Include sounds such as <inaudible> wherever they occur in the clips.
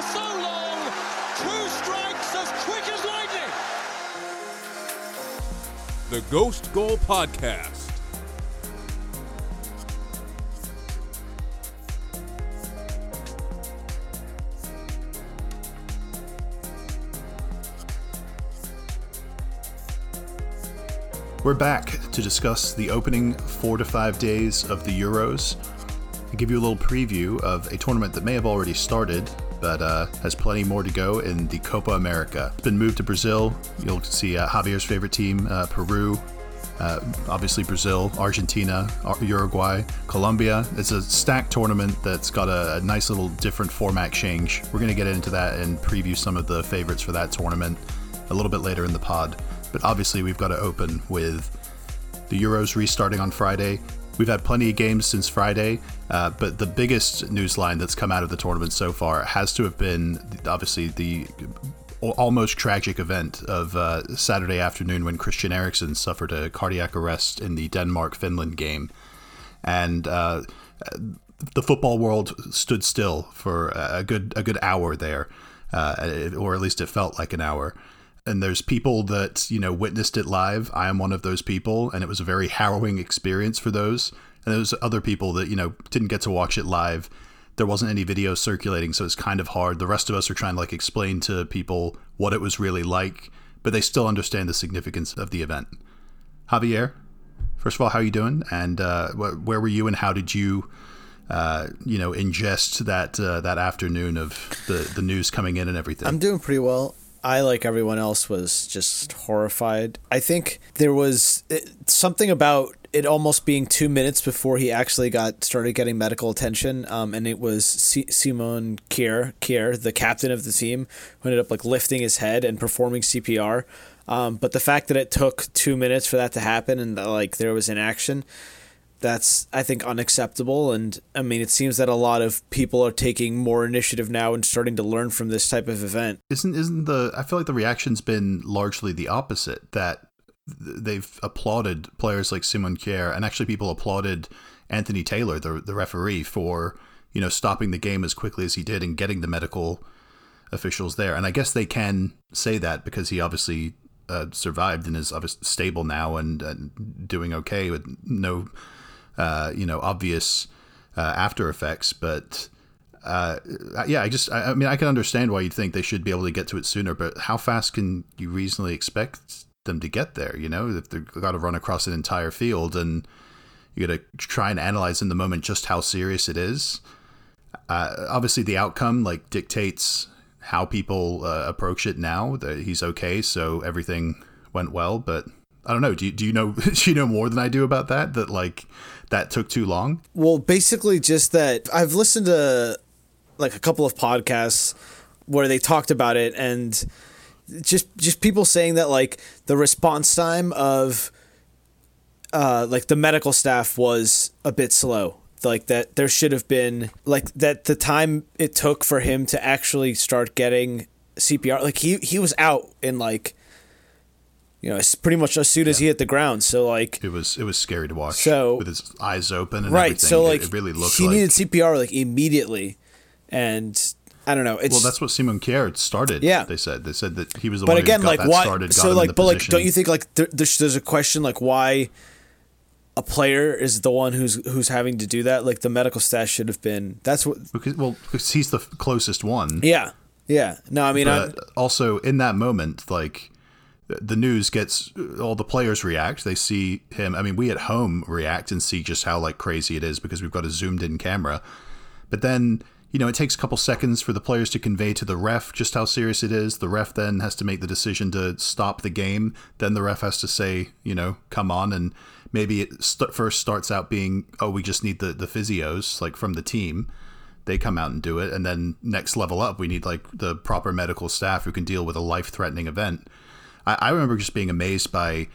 For so long, two strikes as quick as lightning! The Ghost Goal Podcast. We're back to discuss the opening four to five days of the Euros. I give you a little preview of a tournament that may have already started, but uh, has plenty more to go in the Copa America. It's been moved to Brazil. You'll see uh, Javier's favorite team, uh, Peru, uh, obviously Brazil, Argentina, Uruguay, Colombia. It's a stacked tournament that's got a, a nice little different format change. We're going to get into that and preview some of the favorites for that tournament a little bit later in the pod. But obviously, we've got to open with the Euros restarting on Friday. We've had plenty of games since Friday, uh, but the biggest news line that's come out of the tournament so far has to have been obviously the almost tragic event of uh, Saturday afternoon when Christian Eriksen suffered a cardiac arrest in the Denmark Finland game. And uh, the football world stood still for a good a good hour there, uh, or at least it felt like an hour and there's people that you know witnessed it live. I am one of those people and it was a very harrowing experience for those. And there's other people that you know didn't get to watch it live. There wasn't any video circulating so it's kind of hard. The rest of us are trying to like explain to people what it was really like but they still understand the significance of the event. Javier first of all how are you doing? And uh, wh- where were you and how did you uh, you know ingest that uh, that afternoon of the the news coming in and everything? I'm doing pretty well. I, like everyone else, was just horrified. I think there was it, something about it almost being two minutes before he actually got started getting medical attention, um, and it was C- Simon Kjær, Kjær, the captain of the team, who ended up like lifting his head and performing CPR. Um, but the fact that it took two minutes for that to happen and that, like there was inaction, that's I think unacceptable and I mean it seems that a lot of people are taking more initiative now and starting to learn from this type of event. Isn't isn't the I feel like the reaction's been largely the opposite that they've applauded players like Simon Kjær and actually people applauded Anthony Taylor the the referee for you know stopping the game as quickly as he did and getting the medical officials there and I guess they can say that because he obviously uh, survived and is obviously stable now and, and doing okay with no uh, you know, obvious uh, after effects. But uh, yeah, I just, I, I, mean, I can understand why you'd think they should be able to get to it sooner. But how fast can you reasonably expect them to get there? You know, if they've got to run across an entire field and you got to try and analyze in the moment just how serious it is. Uh, obviously, the outcome like dictates how people uh, approach it now. That he's okay, so everything went well, but. I don't know. Do you, do you know <laughs> do you know more than I do about that? That like that took too long? Well, basically just that I've listened to like a couple of podcasts where they talked about it and just just people saying that like the response time of uh like the medical staff was a bit slow like that there should have been like that the time it took for him to actually start getting CPR like he he was out in like you know, it's pretty much as soon as he hit the ground. So like it was it was scary to watch. So with his eyes open and right. everything. So like it, really looked he like needed CPR like immediately, and I don't know. It's well, that's what Simon Kjær started. Yeah, they said they said that he was the but one. again, who got like that why? Started, so like, but like, don't you think like there, there's, there's a question like why a player is the one who's who's having to do that? Like the medical staff should have been. That's what. Because well, because he's the closest one. Yeah, yeah. No, I mean, also in that moment, like the news gets all the players react they see him i mean we at home react and see just how like crazy it is because we've got a zoomed in camera but then you know, it takes a couple seconds for the players to convey to the ref just how serious it is. The ref then has to make the decision to stop the game. Then the ref has to say, you know, come on. And maybe it st- first starts out being, oh, we just need the, the physios, like from the team. They come out and do it. And then next level up, we need like the proper medical staff who can deal with a life threatening event. I, I remember just being amazed by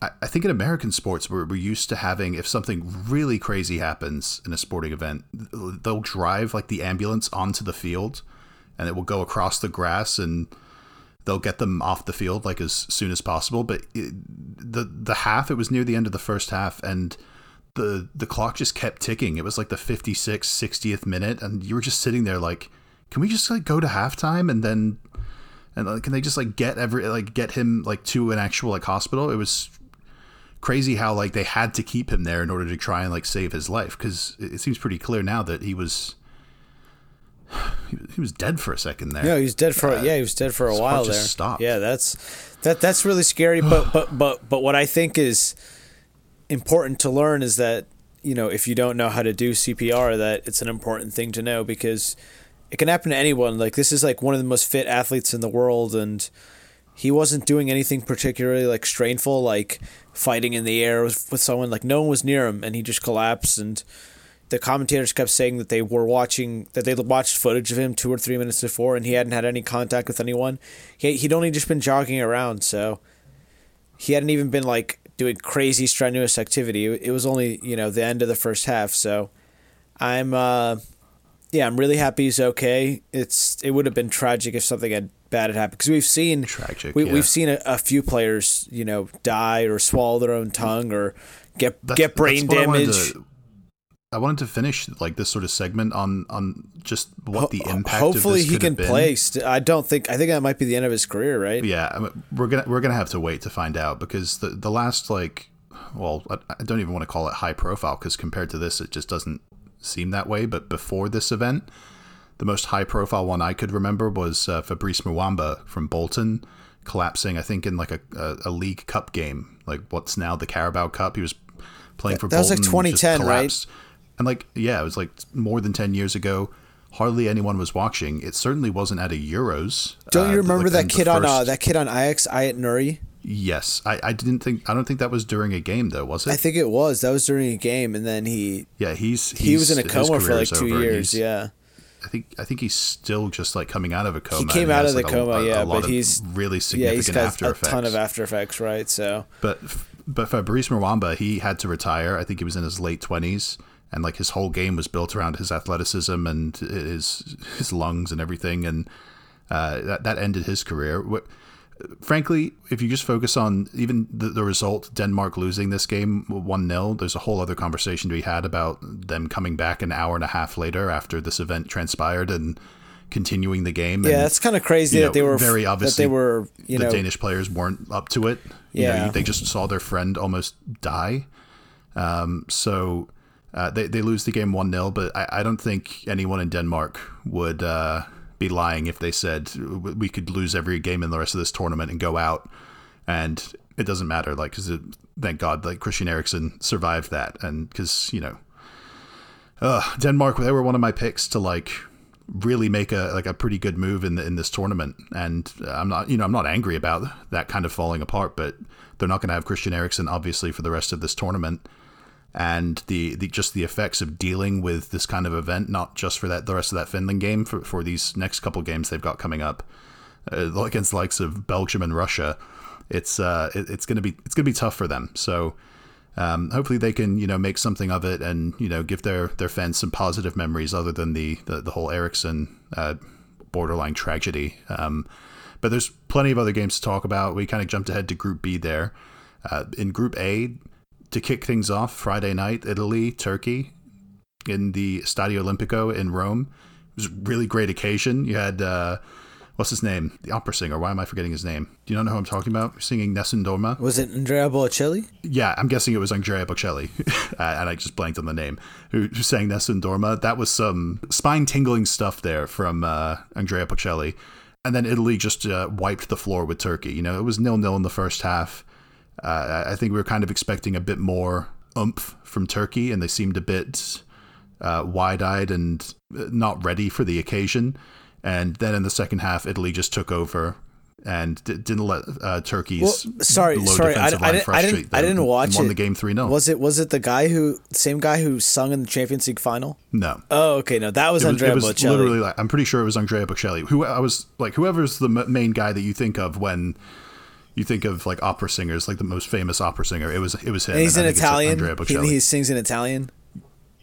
I, think in American sports, we're, we're used to having, if something really crazy happens in a sporting event, they'll drive like the ambulance onto the field and it will go across the grass and they'll get them off the field like as soon as possible. But it, the, the half, it was near the end of the first half and the, the clock just kept ticking. It was like the 56th, 60th minute. And you were just sitting there like, can we just like go to halftime and then and like, can they just like get every like get him like to an actual like hospital? It was crazy how like they had to keep him there in order to try and like save his life because it seems pretty clear now that <sighs> he was he was dead for a second there. Yeah, he was dead for uh, yeah, he was dead for a while there. Stopped. Yeah, that's that that's really scary. But <sighs> but but but what I think is important to learn is that you know if you don't know how to do CPR, that it's an important thing to know because it can happen to anyone. Like this is like one of the most fit athletes in the world, and he wasn't doing anything particularly like strainful, like fighting in the air with, with someone. Like no one was near him, and he just collapsed. And the commentators kept saying that they were watching that they watched footage of him two or three minutes before, and he hadn't had any contact with anyone. He he'd only just been jogging around, so he hadn't even been like doing crazy strenuous activity. It was only you know the end of the first half, so I'm uh yeah I'm really happy he's okay. It's it would have been tragic if something had bad had happened because we've seen tragic. We, yeah. We've seen a, a, few players, you know, die or swallow their own tongue or get that's, get brain damage. I wanted, to, I wanted, to, finish like this sort of segment on on just what the impact. Hopefully, he can play. I don't think. I think that might be the end of his career, right? Yeah, I mean, we're gonna we're gonna have to wait to find out because the the last like, well, I don't even want to call it high profile because compared to this, it just doesn't seem that way. But before this event the most high profile one I could remember was uh, Fabrice Muamba from Bolton collapsing, I think, in like a, a, a, League Cup game, like what's now the Carabao Cup. He was playing for that Bolton. was like 2010, right? And like, yeah, it was like more than 10 years ago. Hardly anyone was watching. It certainly wasn't at a Euros. Don't uh, you remember like that kid first... on uh, that kid on Ajax, Ait Nuri? Yes, I, I didn't think I don't think that was during a game though, was it? I think it was. That was during a game, and then he yeah he's, he's he was in a coma for like two years. Yeah, I think I think he's still just like coming out of a coma. He came out of the like coma, a, yeah, a but he's really significant yeah, he's got after a effects. ton of after effects, right? So, but but Fabrice Muamba, he had to retire. I think he was in his late twenties, and like his whole game was built around his athleticism and his his lungs and everything, and uh, that that ended his career frankly, if you just focus on even the, the result, Denmark losing this game 1 0, there's a whole other conversation to be had about them coming back an hour and a half later after this event transpired and continuing the game. Yeah, it's kind of crazy that know, they were very obviously that they were you the know Danish players weren't up to it. You yeah, know, they just saw their friend almost die. Um, so uh, they they lose the game one 0 but I, I don't think anyone in Denmark would. Uh, be lying if they said we could lose every game in the rest of this tournament and go out, and it doesn't matter. Like, because thank God, like Christian Eriksen survived that, and because you know, uh, Denmark they were one of my picks to like really make a like a pretty good move in the, in this tournament, and I'm not you know I'm not angry about that kind of falling apart, but they're not going to have Christian Eriksen obviously for the rest of this tournament and the, the just the effects of dealing with this kind of event, not just for that the rest of that Finland game, for, for these next couple games they've got coming up uh, against likes of Belgium and Russia. It's uh, it, it's gonna be it's gonna be tough for them. So um, hopefully they can you know make something of it and you know give their their fans some positive memories other than the the, the whole Eriksen uh, borderline tragedy. Um, but there's plenty of other games to talk about. We kind of jumped ahead to Group B there. Uh, in Group A, to kick things off, Friday night, Italy, Turkey, in the Stadio Olimpico in Rome. It was a really great occasion. You had uh, what's his name? The opera singer. Why am I forgetting his name? Do you not know who I'm talking about? Singing Nessun Dorma. Was it Andrea Bocelli? Yeah, I'm guessing it was Andrea Bocelli, <laughs> and I just blanked on the name. Who, who sang Nessun Dorma? That was some spine tingling stuff there from uh, Andrea Bocelli. And then Italy just uh, wiped the floor with Turkey. You know, it was nil nil in the first half. Uh, I think we were kind of expecting a bit more oomph from Turkey, and they seemed a bit uh, wide-eyed and uh, not ready for the occasion. And then in the second half, Italy just took over and d- didn't let uh, Turkey's Well, sorry, low sorry, I, defensive I line didn't, I frustrate didn't, I didn't watch won it. the game 3-0. Was it was it the guy who same guy who sung in the Champions League final? no. Oh, okay, no, that was It was, Andrea it was Bocelli. literally like I'm pretty sure it was Andrea Bocelli. Who I was like whoever's the m- main guy that you think of when you think of like opera singers, like the most famous opera singer. It was it was him. and he's and in I think it's Italian. He, he sings in Italian.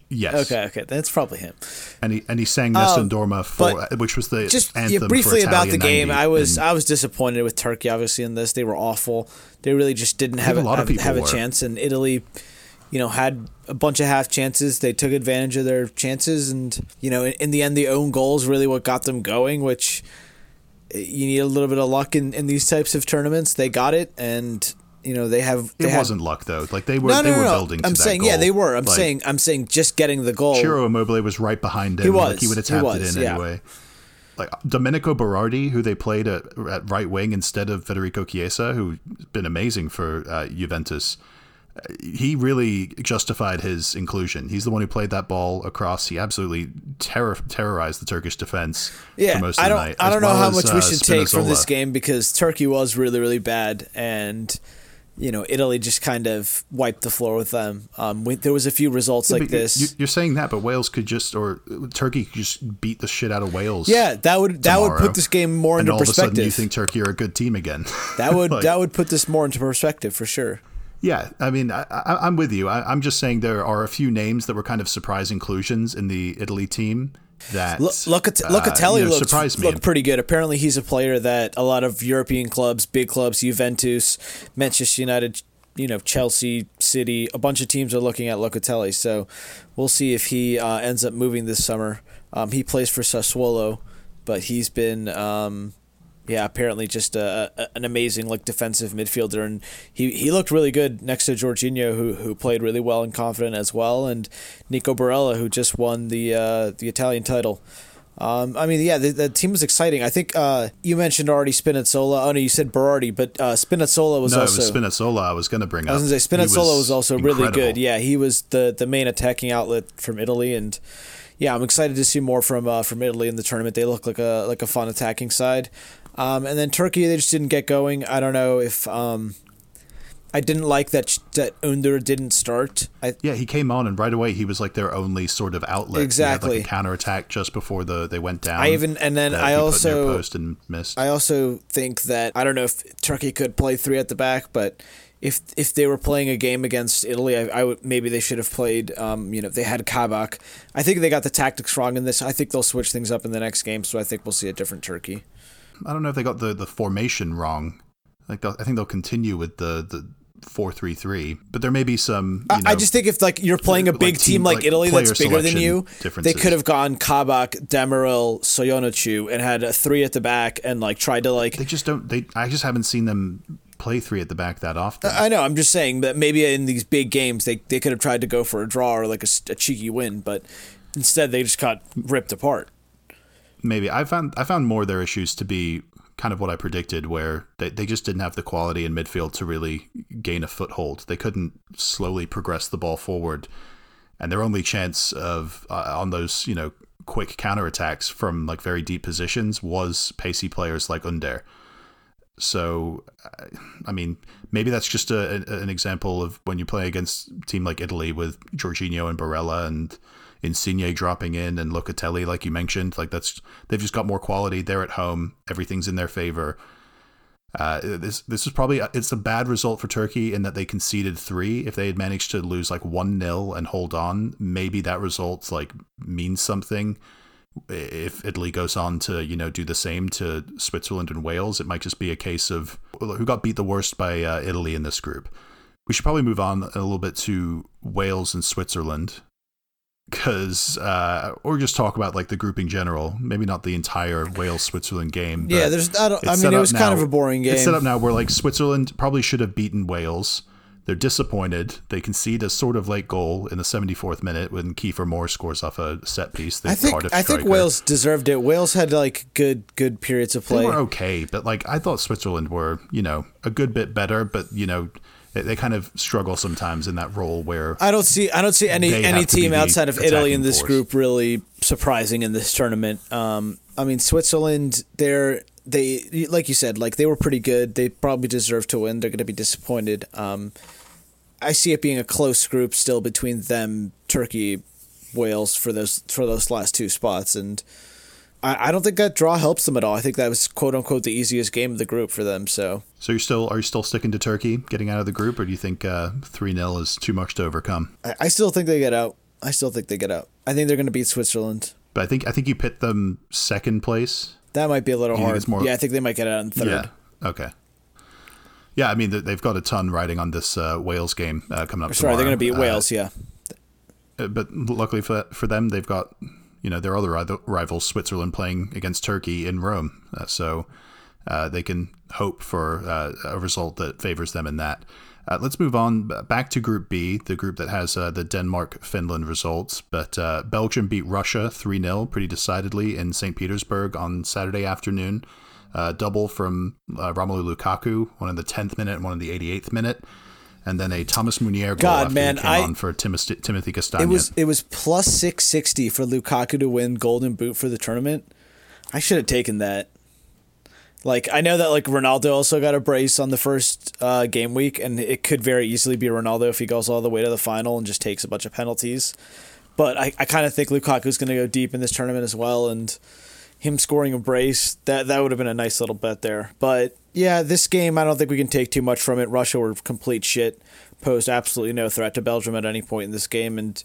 yes. Okay, okay, that's probably him. And he and he sang Nessun Um, Dorma for which was the Just anthem yeah, for briefly about the game. I was and I was disappointed with Turkey. Obviously, in this, they were awful. They really just didn't have a lot of have, people have a chance. And Italy, you know, had a bunch of half chances. They took advantage of their chances, and you know, in, in the end, the own goals really what got them going. Which you need a little bit of luck in, in these types of tournaments. They got it, and you know they have. They it had- wasn't luck though. Like they were No, they no, no, were no. building. I'm saying, yeah, goal. they were. I'm Like, saying, I'm saying, just getting the goal. Ciro Immobile was right behind him. He Like he would have tapped was, it in yeah. anyway. Like Domenico Berardi, who they played at, at right wing instead of Federico Chiesa, who's been amazing for uh, Juventus. Uh, He really justified his inclusion. He's the one who played that ball across. He absolutely terror, terrorized the Turkish defense Yeah, for most of I don't. night. I don't know well how as, much we uh, should take from this game because Turkey was really, really bad, and you know Italy just kind of wiped the floor with them. Um, we, there was a few results Yeah, like this. you- You're saying that, but Wales could just, or Turkey could just beat the shit out of Wales. yeah, that would that would put this game more and into all of a sudden perspective. you think Turkey are a good team again. that would <laughs> Like- that would put this more into perspective for sure. Yeah, I mean, I, I'm with you. I, I'm just saying there are a few names that were kind of surprise inclusions in the Italy team that Look, Locate- uh, Locatelli you know, looked, surprised me. looked pretty good. Apparently, he's a player that a lot of European clubs, big clubs, Juventus, Manchester United, you know, Chelsea, City, a bunch of teams are looking at Locatelli. So we'll see if he uh, ends up moving this summer. Um, he plays for Sassuolo, but he's been. Um, yeah, apparently just a, a, an amazing like defensive midfielder, and he, he looked really good next to Jorginho, who who played really well and confident as well, and Nico Barella, who just won the uh, the Italian title. Um, I mean, yeah, the, the team was exciting. I think uh, you mentioned already Spinazzola. Oh no, you said Berardi, but uh, Spinazzola was no, also. it was Spinazzola. I was going to bring up. I was gonna say He Spinazzola was, also really good. Yeah, he was the the main attacking outlet from Italy, and yeah, I'm excited to see more from uh, from Italy in the tournament. They look like a like a fun attacking side. Um, and then Turkey, they just didn't get going. I don't know if um, I didn't like that that Under didn't start. I Yeah, he came on and right away he was like their only sort of outlet. Exactly. Had like a counterattack just before the they went down. I even and then I he put near also post and missed. I also think that I don't know if Turkey could play three at the back, but if if they were playing a game against Italy, I, I would maybe they should have played. Um, you know, they had Kabak. I think they got the tactics wrong in this. I think they'll switch things up in the next game, so I think we'll see a different Turkey. I don't know if they got the, the formation wrong. Like they'll- I think they'll continue with the the four three three, but there may be some. You I- know, I just think if like you're playing a like big team- team like, like Italy that's bigger than you, they could have gone Kabak, Demiral, Söyüncü, and had a three at the back and like tried to like they just don't. They I just haven't seen them play three at the back that often. I know. I'm just saying that maybe in these big games they, they could have tried to go for a draw or like a cheeky win, but instead they just got ripped apart. Maybe I found I found more of their issues to be kind of what I predicted, where they, they just didn't have the quality in midfield to really gain a foothold. They couldn't slowly progress the ball forward, and their only chance of uh, on those you know quick counterattacks from like very deep positions was pacey players like Under. So, I mean, maybe that's just a, an example of when you play against team like Italy with Jorginho and Barella and Insigne dropping in and Locatelli, like you mentioned. Like that's they've just got more quality. They're at home. Everything's in their favor. Uh, this this is probably it's a bad result for Turkey in that they conceded three. If they had managed to lose like one 0 and hold on, maybe that result like means something if Italy goes on to you know do the same to Switzerland and Wales, it might just be a case of who got beat the worst by uh, Italy in this group. We should probably move on a little bit to Wales and Switzerland, because uh, or just talk about like the group in general. Maybe not the entire Wales Switzerland game. Yeah, there's. I, don't, I mean, it was kind of a boring game. It's set up now where like Switzerland probably should have beaten Wales. They're disappointed. They concede a sort of late goal in the 74th minute when Kiefer Moore scores off a set piece. I think. Cardiff I think. Wales deserved it. Wales had like good good periods of play They were okay, but like I thought Switzerland were, you know, a good bit better, but you know, They, they kind of struggle sometimes in that role where I don't see I don't see any any team outside of Italy in this force. group really surprising in this tournament. Um, I mean Switzerland, they're they like you said, like they were pretty good. They probably deserve to win. They're going to be disappointed. Um, I see it being a close group still between them, Turkey, Wales for those for those last two spots, and I, I don't think that draw helps them at all. I think that was quote unquote the easiest game of the group for them. So So you're still are you still sticking to Turkey getting out of the group, or do you think three 0 is too much to overcome? I, I still think they get out. I still think they get out. I think they're going to beat Switzerland. But I think I think you pit them second place. That might be a little You hard. more- yeah, I think they might get out in third. Yeah. Okay. Yeah, I mean they- they've got a ton riding on this uh, Wales game uh, coming up. Sorry, they're going to beat. Uh, Wales. Yeah, uh, but luckily for for them, they've got you know their other ri- rivals, Switzerland, playing against Turkey in Rome, uh, so uh, they can hope for uh, a result that favors them in that. Uh, let's move on back to Group B, the group that has uh, the Denmark Finland results. But uh, Belgium beat Russia 3 0 pretty decidedly in St. Petersburg on Saturday afternoon. Double from Romelu Lukaku, one in the 10th minute and one in the 88th minute. And then a Thomas Meunier goal God, after man, he came I- on for Timothy, Timothy Castagne. it was it was plus six sixty for Lukaku to win Golden Boot for the tournament. I should have taken that. Like I know that like Ronaldo also got a brace on the first uh, game week, and it could very easily be Ronaldo if he goes all the way to the final and just takes a bunch of penalties. But I, I kind of think Lukaku's going to go deep in this tournament as well, and him scoring a brace that that would have been a nice little bet there. But yeah, this game I don't think we can take too much from it. Russia were complete shit, posed absolutely no threat to Belgium at any point in this game, and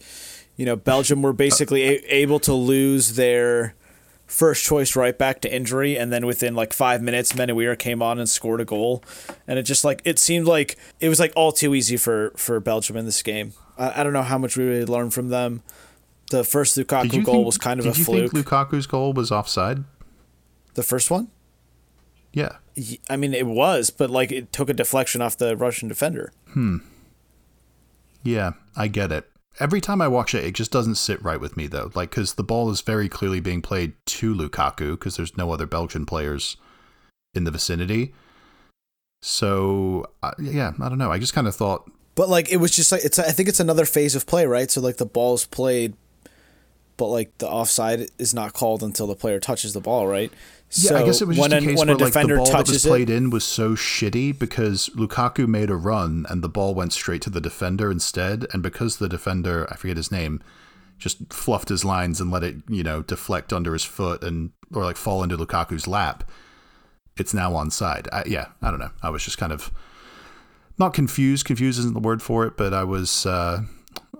you know Belgium were basically uh, a- able to lose their first choice right back to injury, and then within like five minutes, Meunier came on and scored a goal, and it just like it seemed like it was like all too easy for for Belgium in this game. I, I don't know how much we really learned from them. The first Lukaku goal think- was kind of a. did you think Lukaku's goal was offside? the first one. Yeah. I mean, it was, but like it took a deflection off the Russian defender. Hmm. Yeah, I get it. Every time I watch it, it just doesn't sit right with me though. Like, because the ball is very clearly being played to Lukaku because there's no other Belgian players in the vicinity. So uh, yeah, I don't know. I just kind of thought, But like it was just like it's. I think it's another phase of play, right? So like the ball's played, but like the offside is not called until the player touches the ball, right? yeah, I guess it was just when a case when where a like the defender ball that was played it. in was so shitty because Lukaku made a run and the ball went straight to the defender instead, and because the defender, I forget his name, just fluffed his lines and let it, you know, deflect under his foot and or like fall into Lukaku's lap. It's now onside. I, yeah, I don't know. I was just kind of not confused. Confused isn't the word for it, but I was uh,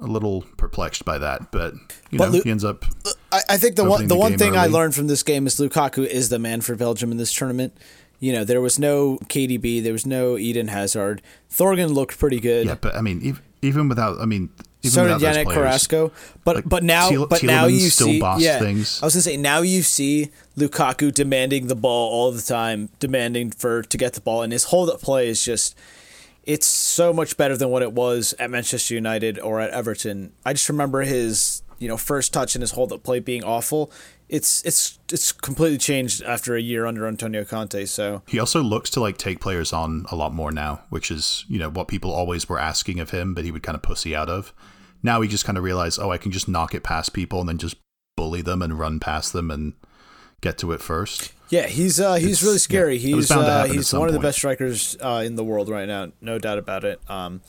a little perplexed by that. But you But know, Lu- he ends up. I, I think the one the the one thing I learned from this game is Lukaku is the man for Belgium in this tournament. You know, there was no KDB, there was no Eden Hazard. Thorgan looked pretty good. Yeah, but I mean, even, even without, I mean, even so did Yannick players, Carrasco. But Like, but now Thiel- but now you still see yeah, things. I was gonna say now you see Lukaku demanding the ball all the time, demanding for to get the ball, and his hold up play is just it's so much better than what it was at Manchester United or at Everton. I just remember his you know first touch and his hold up play being awful. It's it's it's completely changed after a year under Antonio Conte. So He also looks to like take players on a lot more now, which is you know what people always were asking of him, but he would kind of pussy out of. Now he just kind of realized, oh, I can just knock it past people and then just bully them and run past them and get to it first. Yeah, he's uh, he's It's- really scary. yeah, he's uh, he's one of the best strikers uh, in the world right now, no doubt about it. Um,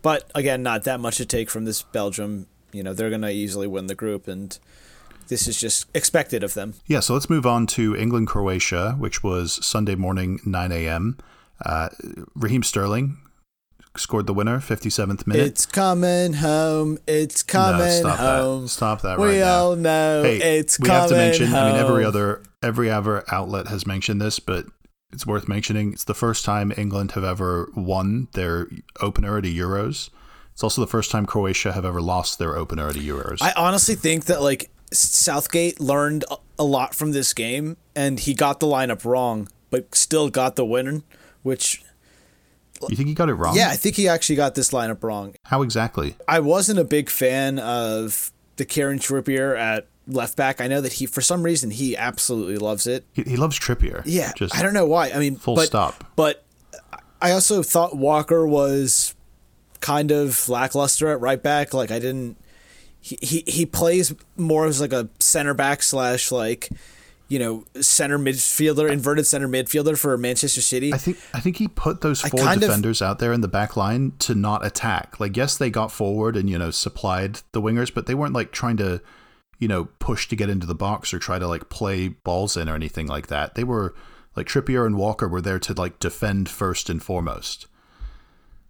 but again, not that much to take from this Belgium. You know, they're gonna easily win the group, and this is just expected of them. Yeah, so let's move on to England Croatia, which was Sunday morning, 9 a.m. Uh, Raheem Sterling scored the winner, 57th minute. It's coming home. It's coming stop that. Stop that We right now. all know hey, it's we coming have to mention. home. I mean, every other every other outlet has mentioned this, but it's worth mentioning. It's the first time England have ever won their opener at a Euros. It's also the first time Croatia have ever lost their opener at a Euros. I honestly think that like Southgate learned a- a lot from this game, and he got the lineup wrong, but still got the win, which you think he got it wrong? Yeah, I think he actually got this lineup wrong. How exactly? I wasn't a big fan of the Kieran Trippier at left back. I know that he, for some reason, he absolutely loves it. He, he loves Trippier. Yeah, Just I don't know why. I mean, full but, stop. But I also thought Walker was kind of lackluster at right back. Like I didn't. He, he, he plays more as like a center back slash like you know center midfielder inverted center midfielder for Manchester City. I think I think he put those four kind of- defenders out there in the back line to not attack. Like yes, they got forward and you know supplied the wingers, but they weren't like trying to you know push to get into the box or try to like play balls in or anything like that. They were like Trippier and Walker were there to like defend first and foremost.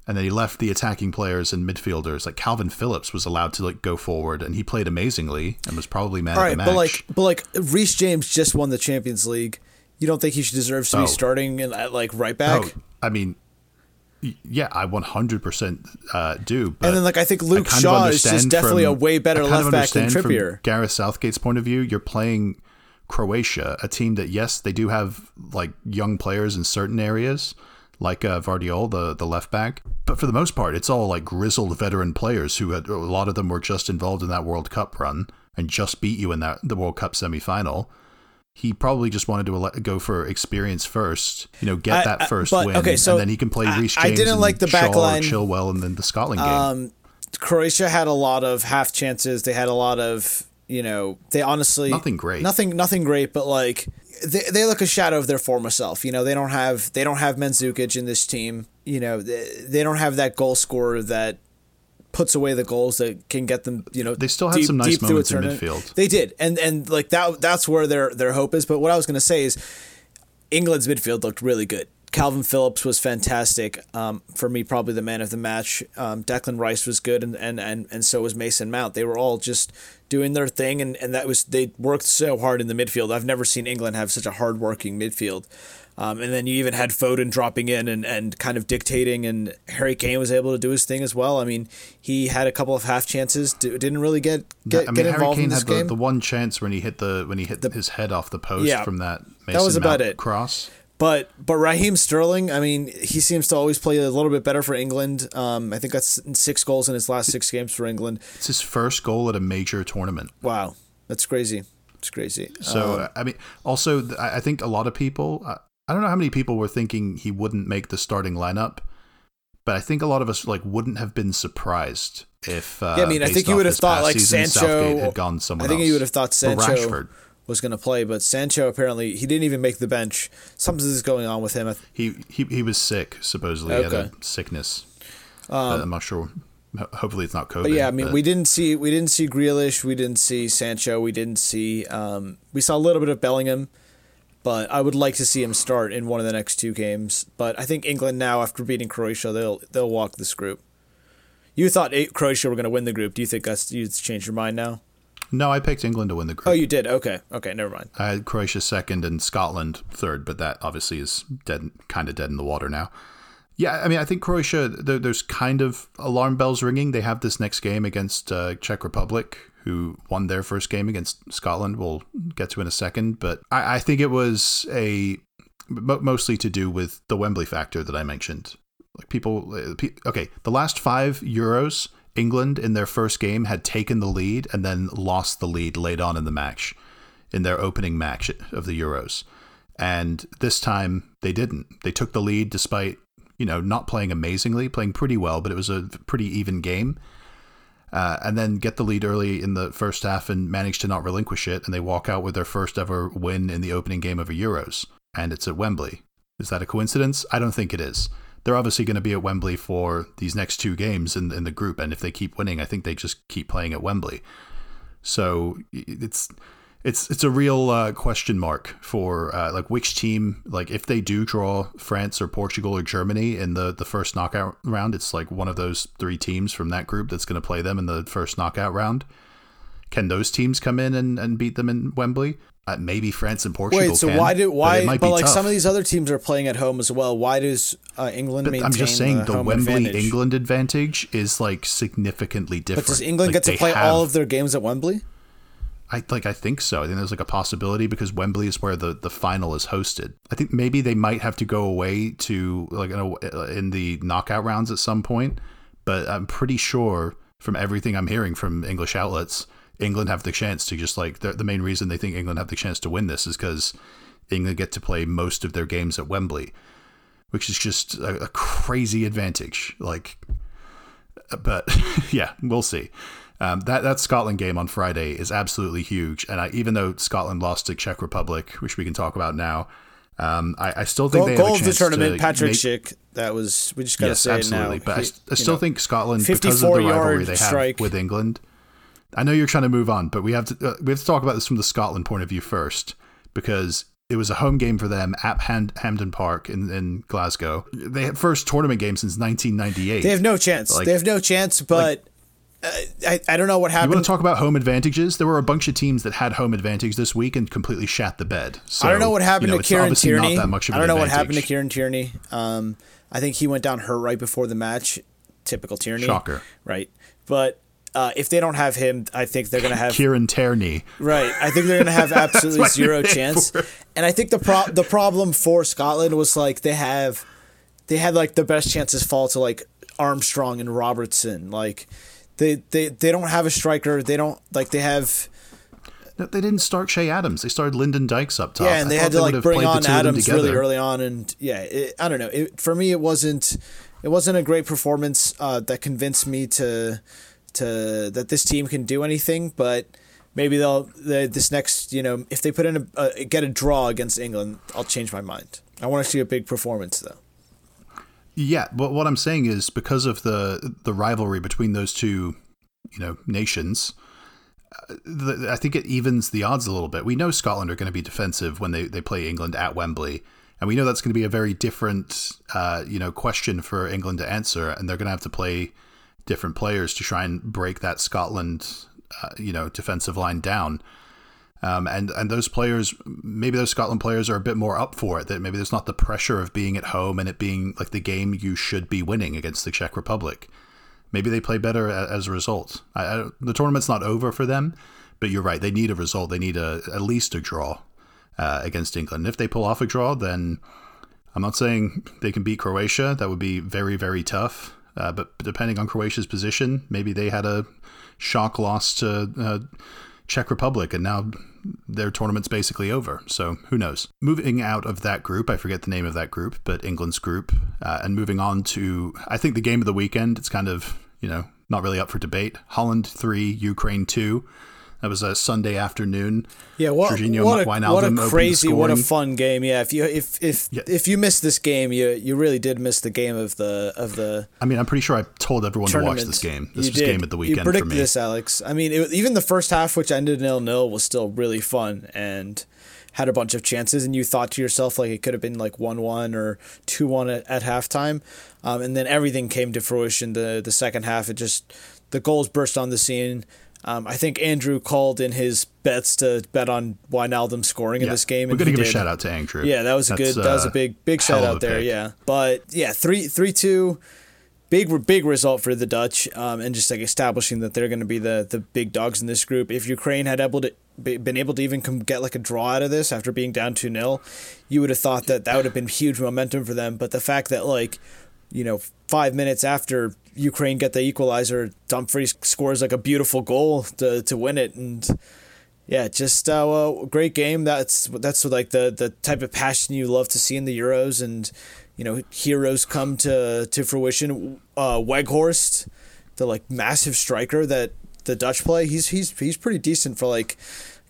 And then he left the attacking players and midfielders. Like Calvin Phillips was allowed to like go forward, and he played amazingly and was probably man All of the match. but like but like Reece James just won the Champions League. You don't think he should deserves to Oh. be starting in, at like right back? oh, I mean, yeah, I 100% uh, do. But and then like I think Luke of Shaw is just definitely from- a way better I left back than understand from Trippier. Gareth Southgate's point of view, you're playing Croatia, a team that yes, they do have like young players in certain areas, like uh, Gvardiol, the the left back, but for the most part, it's all like grizzled veteran players who had a lot of them were just involved in that World Cup run and just beat you in that the World Cup semifinal. He probably just wanted to ele- go for experience first, you know, get I- that I- first but, win, okay, so and then he can play I- Reece I didn't like the back or line. Chilwell, and then the Scotland game. Um, Croatia had a lot of half chances. They had a lot of you know. They honestly Nothing great. Nothing nothing great, but like they they look a shadow of their former self. You know they don't have they don't have Mandzukic in this team. You know they, they don't have that goal scorer that puts away the goals that can get them. You know They still had deep- some nice moments in midfield. They did, and and like that that's where their their hope is. But what I was gonna say is England's midfield looked really good. Calvin Phillips was fantastic. Um, for me, probably the man of the match. Um, Declan Rice was good, and, and, and, and so was Mason Mount. They were all just doing their thing, and, and that was they worked so hard in the midfield. I've never seen England have such a hard working midfield. Um, and then you even had Foden dropping in and, and kind of dictating, and Harry Kane was able to do his thing as well. I mean, he had a couple of half chances, d- didn't really get get, I mean, get Harry involved Kane in this had the, game. the one chance when he hit the when he hit his head off the post Yeah. from that Mason was about Mount it. cross. But but Raheem Sterling, I mean, he seems to always play a little bit better for England. Um, I think that's six goals in his last six games for England. It's his first goal at a major tournament. Wow, that's crazy. It's crazy. So Um, I mean, also I think a lot of people. I don't know how many people were thinking he wouldn't make the starting lineup, but I think a lot of us like wouldn't have been surprised if. Uh, yeah, I mean, I think you would have thought like season, Sancho. Southgate had gone someone I think else. you would have thought Or Sancho Rashford. Was going to play, but Sancho apparently he didn't even make the bench. Something is going on with him. He he he was sick. Supposedly, he had Okay. a sickness. but I'm not sure. Hopefully, it's not COVID. But yeah, I mean, but- we didn't see we didn't see Grealish, we didn't see Sancho, we didn't see um, we saw a little bit of Bellingham, but I would like to see him start in one of the next two games. But I think England now, after beating Croatia, they'll they'll walk this group. You thought eh, Croatia were going to win the group. Do you think that's you changed your mind now? No, I picked England to win the group. Oh, you did. Okay, okay, never mind. I had Croatia second and Scotland third, but that obviously is dead, kind of dead in the water now. Yeah, I mean, I think Croatia. There's kind of alarm bells ringing. They have this next game against uh, Czech Republic, who won their first game against Scotland. We'll get to in a second, but I, I think it was a mostly to do with the Wembley factor that I mentioned. Like people, uh, okay, the last five Euros, England in their first game had taken the lead and then lost the lead late on in the match, in their opening match of the Euros, and this time they didn't. They took the lead despite you know not playing amazingly, playing pretty well, but it was a pretty even game. Uh, and then get the lead early in the first half and manage to not relinquish it, and they walk out with their first ever win in the opening game of a Euros, and it's at Wembley. Is that a coincidence? I don't think it is. They're obviously going to be at Wembley for these next two games in, in the group, and if they keep winning, I think they just keep playing at Wembley. So it's it's it's a real uh, question mark for uh, like which team like if they do draw France or Portugal or Germany in the the first knockout round, it's like one of those three teams from that group that's going to play them in the first knockout round. Can those teams come in and, and beat them in Wembley? Uh, maybe France and Portugal. Wait, so can, why do but why? But, be like tough. some of these other teams are playing at home as well. Why does uh, England But maintain I'm just saying the, home Wembley advantage? England advantage is like significantly different. But does England Like, get to play have- all of their games at Wembley? I like I think so. I think there's like a possibility because Wembley is where the, the final is hosted. I think maybe they might have to go away to like in, a, in the knockout rounds at some point, but I'm pretty sure from everything I'm hearing from English outlets, England have the chance to just like the, the main reason they think England have the chance to win this is because England get to play most of their games at Wembley, which is just a, a crazy advantage. Like but <laughs> yeah, we'll see. Um, that that Scotland game on Friday is absolutely huge, and I, even though Scotland lost to Czech Republic, which we can talk about now, um, I, I, still think goal, they goal have a of the tournament. to Patrick make, Schick. That was we just gotta yes, say absolutely. it now. But I, He- I still know, think Scotland, because of the rivalry they have strike. with England. I know you're trying to move on, but we have to uh, we have to talk about this from the Scotland point of view first, because it was a home game for them at Ham- Hampden Park in, in Glasgow. They had first tournament game since 1998. they have no chance. Like- they have no chance. But uh, I I don't know what happened. you want to talk about home advantages? There were a bunch of teams that had home advantage this week and completely shat the bed. So, I don't know what happened you know, to Kieran Tierney. Not that much of I don't know what happened to. Kieran Tierney. Um, I think he went down hurt right before the match. Typical Tierney. Shocker. Right. But uh, if they don't have him, I think they're going to have Kieran Tierney. Right. I think they're going to have <laughs> absolutely zero chance. And I think the pro- the problem for Scotland was like they have they had like the best chances fall to like Armstrong and Robertson. Like they they they don't have a striker. They don't like they have No, They didn't start Che Adams. They started Lyndon Dykes up top. yeah, and they had to would like bring on two of them Adams really early on, and yeah, it, I don't know. It, for me, it wasn't it wasn't a great performance uh, that convinced me to to that this team can do anything. But maybe they'll the, this next you know if they put in a, a get a draw against England, I'll change my mind. I want to see a big performance though. Yeah, but what I'm saying is because of the the rivalry between those two, you know, nations, uh, the, I think it evens the odds a little bit. We know Scotland are going to be defensive when they, they play England at Wembley, and we know that's going to be a very different, uh, you know, question for England to answer, and they're going to have to play different players to try and break that Scotland, uh, you know, defensive line down. Um, and and those players, maybe those Scotland players are a bit more up for it. That maybe there's not the pressure of being at home and it being like the game you should be winning against the Czech Republic. Maybe they play better as a result. I, I, the tournament's not over for them, but you're right. They need a result. They need a at least a draw uh, against England. If they pull off a draw, then I'm not saying they can beat Croatia. That would be very very tough. Uh, but depending on Croatia's position, maybe they had a shock loss to uh, Czech Republic, and now their tournament's basically over. So who knows? Moving out of that group, I forget the name of that group, but England's group, uh, and moving on to I think the game of the weekend. It's kind of you know not really up for debate. Holland three, Ukraine two. That was a Sunday afternoon. Yeah, what, Jorginho what, a, what a crazy, what a fun game. Yeah, if you if if Yeah. if you missed this game, you you really did miss the game of the of the I mean, I'm pretty sure I told everyone to watch this game. This You was did. game of the You weekend for predicted me. this, Alex. I mean, it, even the first half, which ended nil nil, was still really fun and had a bunch of chances. And you thought to yourself like it could have been like one one or two one at, at halftime, um, and then everything came to fruition. The the second half, it just the goals burst on the scene. Um, I think Andrew called in his bets to bet on Wijnaldum scoring in this game. We're gonna give a shout out to Andrew. Yeah, that was a That's, good. that was a big, big shout out there. pick. Yeah, but yeah, three, three, two, big, big result for the Dutch, um, and just like establishing that they're going to be the the big dogs in this group. If Ukraine had able to been able to even come get like a draw out of this after being down two 0 you would have thought that that would have been huge momentum for them. But the fact that like, you know, five minutes after Ukraine get the equalizer, Dumfries scores like a beautiful goal to to win it, and yeah, just uh, well, great game. That's that's like the the type of passion you love to see in the Euros, and you know heroes come to to fruition. Uh, Weghorst, the like massive striker that the Dutch play, he's he's he's pretty decent for like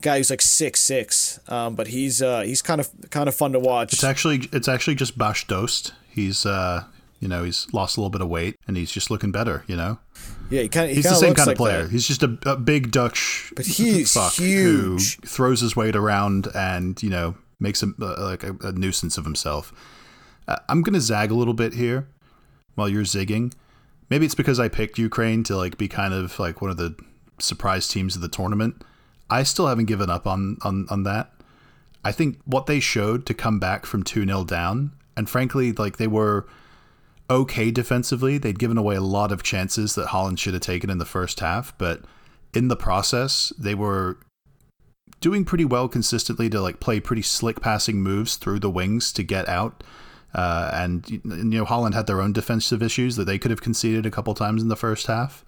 guy who's like six six. Um, but he's uh he's kind of kind of fun to watch. It's actually it's actually just Bas Dost. He's uh you know he's lost a little bit of weight and he's just looking better. You know yeah, he kind of he's the same kind of player. He's just a, a big Dutch, But he's fuck huge. who throws his weight around and you know makes him uh, like a, a nuisance of himself. Uh, I'm gonna zag a little bit here while you're zigging. Maybe it's because I picked Ukraine to like be kind of like one of the surprise teams of the tournament. I still haven't given up on on, on that. I think what they showed to come back from 2 0 down, and frankly, like they were okay defensively. They'd given away a lot of chances that Holland should have taken in the first half, but in the process, they were doing pretty well consistently to like play pretty slick passing moves through the wings to get out. Uh, and you know Holland had their own defensive issues that they could have conceded a couple times in the first half.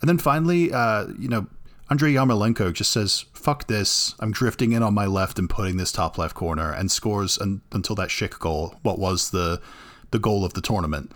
And then finally, uh, you know, Andrei Yarmolenko just says, fuck this, I'm drifting in on my left and putting this top left corner, and scores un- until that Schick goal, what was the, the goal of the tournament.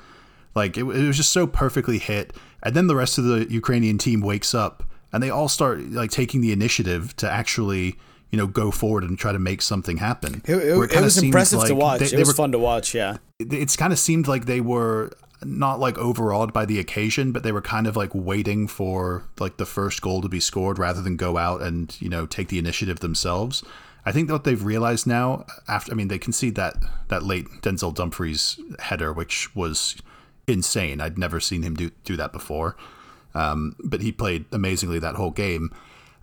Like it, it was just so perfectly hit. And then the rest of the Ukrainian team wakes up and they all start like taking the initiative to actually you know go forward and try to make something happen. It, it, it, it was impressive like to watch. They, it they was were, fun to watch. Yeah, it's kind of seemed like they were not like overawed by the occasion, but they were kind of like waiting for like the first goal to be scored rather than go out and you know take the initiative themselves. I think what they've realized now, after I mean, they concede that that late Denzel Dumfries header, which was insane. I'd never seen him do do that before, um, but he played amazingly that whole game.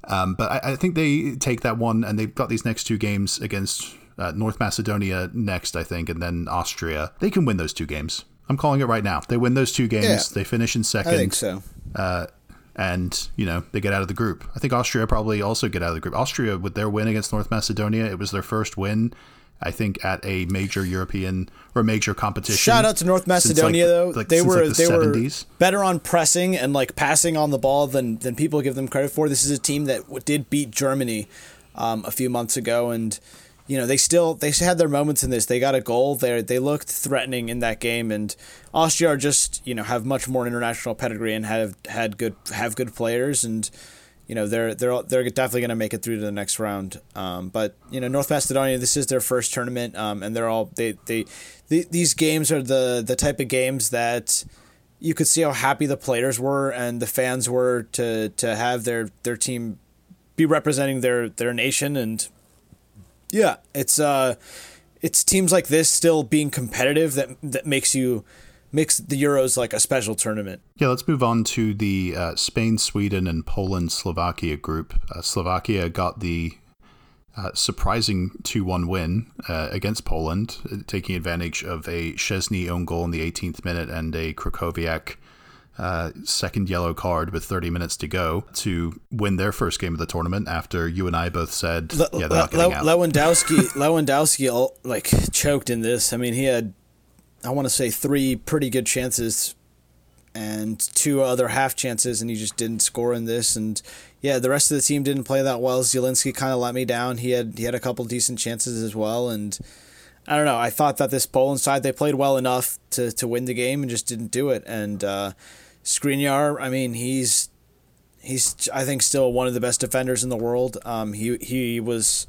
Um, but I, I, think they take that one, and they've got these next two games against uh, North Macedonia next, I think, and then Austria. They can win those two games. I'm calling it right now. They win those two games. Yeah, they finish in second. I think so. Uh, and you know they get out of the group. I think Austria probably also get out of the group. Austria with their win against North Macedonia, it was their first win. I think at a major European or major competition. Shout out to North Macedonia like, though. Like, they were like the they 70s. were better on pressing and like passing on the ball than than people give them credit for. This is a team that did beat Germany um, a few months ago and you know, they still they had their moments in this. They got a goal there. They looked threatening in that game, and Austria just you know have much more international pedigree and have had good have good players, and you know they're they're they're definitely going to make it through to the next round. Um, but you know North Macedonia, this is their first tournament, um, and they're all they, they they these games are the the type of games that you could see how happy the players were and the fans were to to have their their team be representing their their nation and yeah, it's uh, it's teams like this still being competitive that that makes you makes the Euros like a special tournament. Yeah, let's move on to the uh, Spain, Sweden, and Poland Slovakia group. Uh, Slovakia got the uh, surprising 2 1 win uh, against Poland, taking advantage of a Szczesny own goal in the 18th minute and a Krychowiak uh, second yellow card with 30 minutes to go to win their first game of the tournament after you and I both said, Le- yeah, they're not getting Le- out. Lewandowski, <laughs> Lewandowski like choked in this. I mean, he had, I want to say, three pretty good chances and two other half chances, and he just didn't score in this. And yeah, the rest of the team didn't play that well. Zielinski kind of let me down. He had he had a couple decent chances as well, and I don't know. I thought that this Poland side they played well enough to to win the game and just didn't do it. And uh, Skriniar, I mean, he's he's I think still one of the best defenders in the world. Um, he he was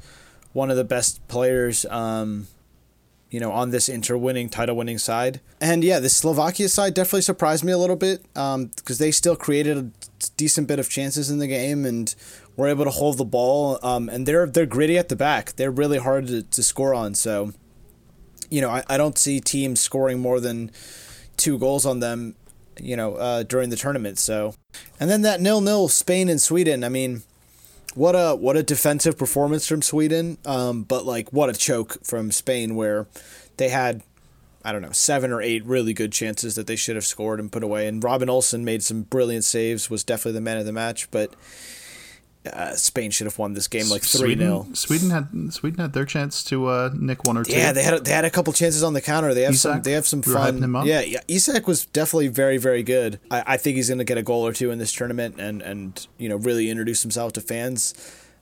one of the best players. Um, you know, on this inter-winning, title-winning side, and yeah, the Slovakia side definitely surprised me a little bit because um, they still created a decent bit of chances in the game and were able to hold the ball. Um, and they're they're gritty at the back. They're really hard to, to score on. So, you know, I, I don't see teams scoring more than two goals on them you know, uh, during the tournament. So, and then that nil nil Spain and Sweden. I mean, what a what a defensive performance from Sweden. Um, but like what a choke from Spain, where they had I don't know seven or eight really good chances that they should have scored and put away. And Robin Olsen made some brilliant saves. Was definitely the man of the match, but uh, Spain should have won this game like three 0 Sweden had Sweden had their chance to uh, nick one or two. Yeah, they had they had a couple chances on the counter. They have Isak, some they have some fun. Yeah, yeah. Isak was definitely very very good. I, I think he's going to get a goal or two in this tournament and and you know really introduce himself to fans.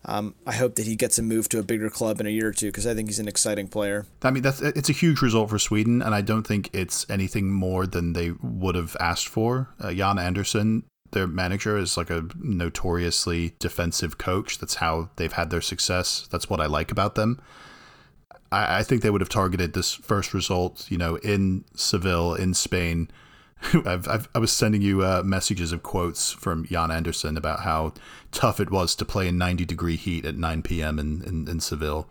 Um, I hope that he gets a move to a bigger club in a year or two because I think he's an exciting player. I mean, that's it's a huge result for Sweden, and I don't think it's anything more than they would have asked for. Uh, Jan Andersson their manager is like a notoriously defensive coach. That's how they've had their success. That's what I like about them. I, I think they would have targeted this first result, you know, in Seville, in Spain. <laughs> I've, I've, i was sending you uh, messages of quotes from Jan Andersson about how tough it was to play in 90 degree heat at 9 p.m. in, in, in Seville.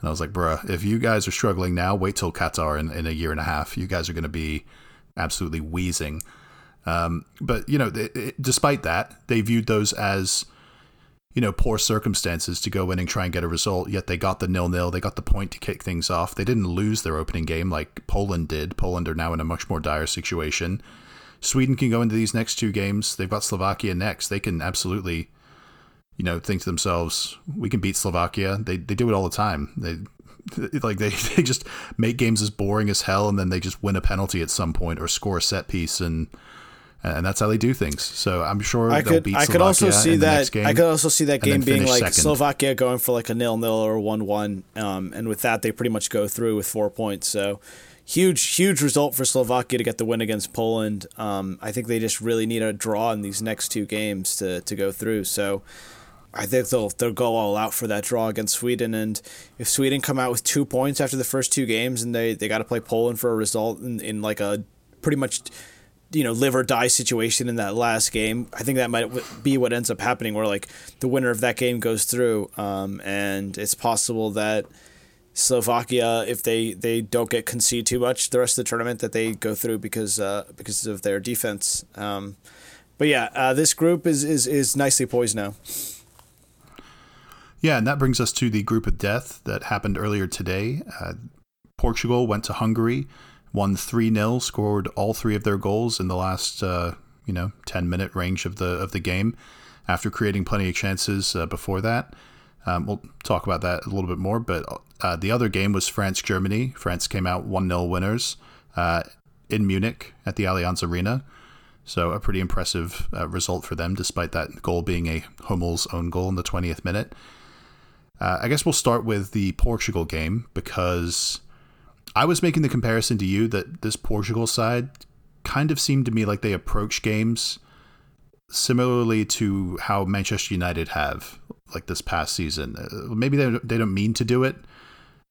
And I was like, bruh, if you guys are struggling now, wait till Qatar in, in a year and a half. You guys are going to be absolutely wheezing. Um, but you know, it, it, despite that, they viewed those as you know poor circumstances to go in and try and get a result. Yet they got the nil nil. They got the point to kick things off. They didn't lose their opening game like Poland did. Poland are now in a much more dire situation. Sweden can go into these next two games. They've got Slovakia next. They can absolutely, you know, think to themselves, we can beat Slovakia. They they do it all the time. They <laughs> like they, <laughs> they just make games as boring as hell and then they just win a penalty at some point or score a set piece and and that's how they do things. So I'm sure I could I could also see that I could also see that game being like second. Slovakia going for like a nil nil or one one, um, and with that they pretty much go through with four points. So huge, huge result for Slovakia to get the win against Poland. Um, I think they just really need a draw in these next two games to, to go through. So I think they'll they'll go all out for that draw against Sweden. And if Sweden come out with two points after the first two games, and they, they got to play Poland for a result in, in like a pretty much you know live or die situation in that last game. I think that might be what ends up happening, where like the winner of that game goes through, um, and it's possible that Slovakia, if they, they don't get concede too much the rest of the tournament, that they go through because uh, because of their defense. Um, but yeah, uh, this group is, is is nicely poised now. Yeah, and that brings us to the group of death that happened earlier today. Uh, Portugal went to Hungary, won 3 0, scored all three of their goals in the last, uh, you know, 10 minute range of the, of the game after creating plenty of chances uh, before that. Um, we'll talk about that a little bit more, but uh, the other game was France Germany. France came out 1 0 winners uh, in Munich at the Allianz Arena. So, a pretty impressive uh, result for them, despite that goal being a Hummels own goal in the 20th minute. Uh, I guess we'll start with the Portugal game because I was making the comparison to you that this Portugal side kind of seemed to me like they approach games similarly to how Manchester United have like this past season. Uh, maybe they they don't mean to do it,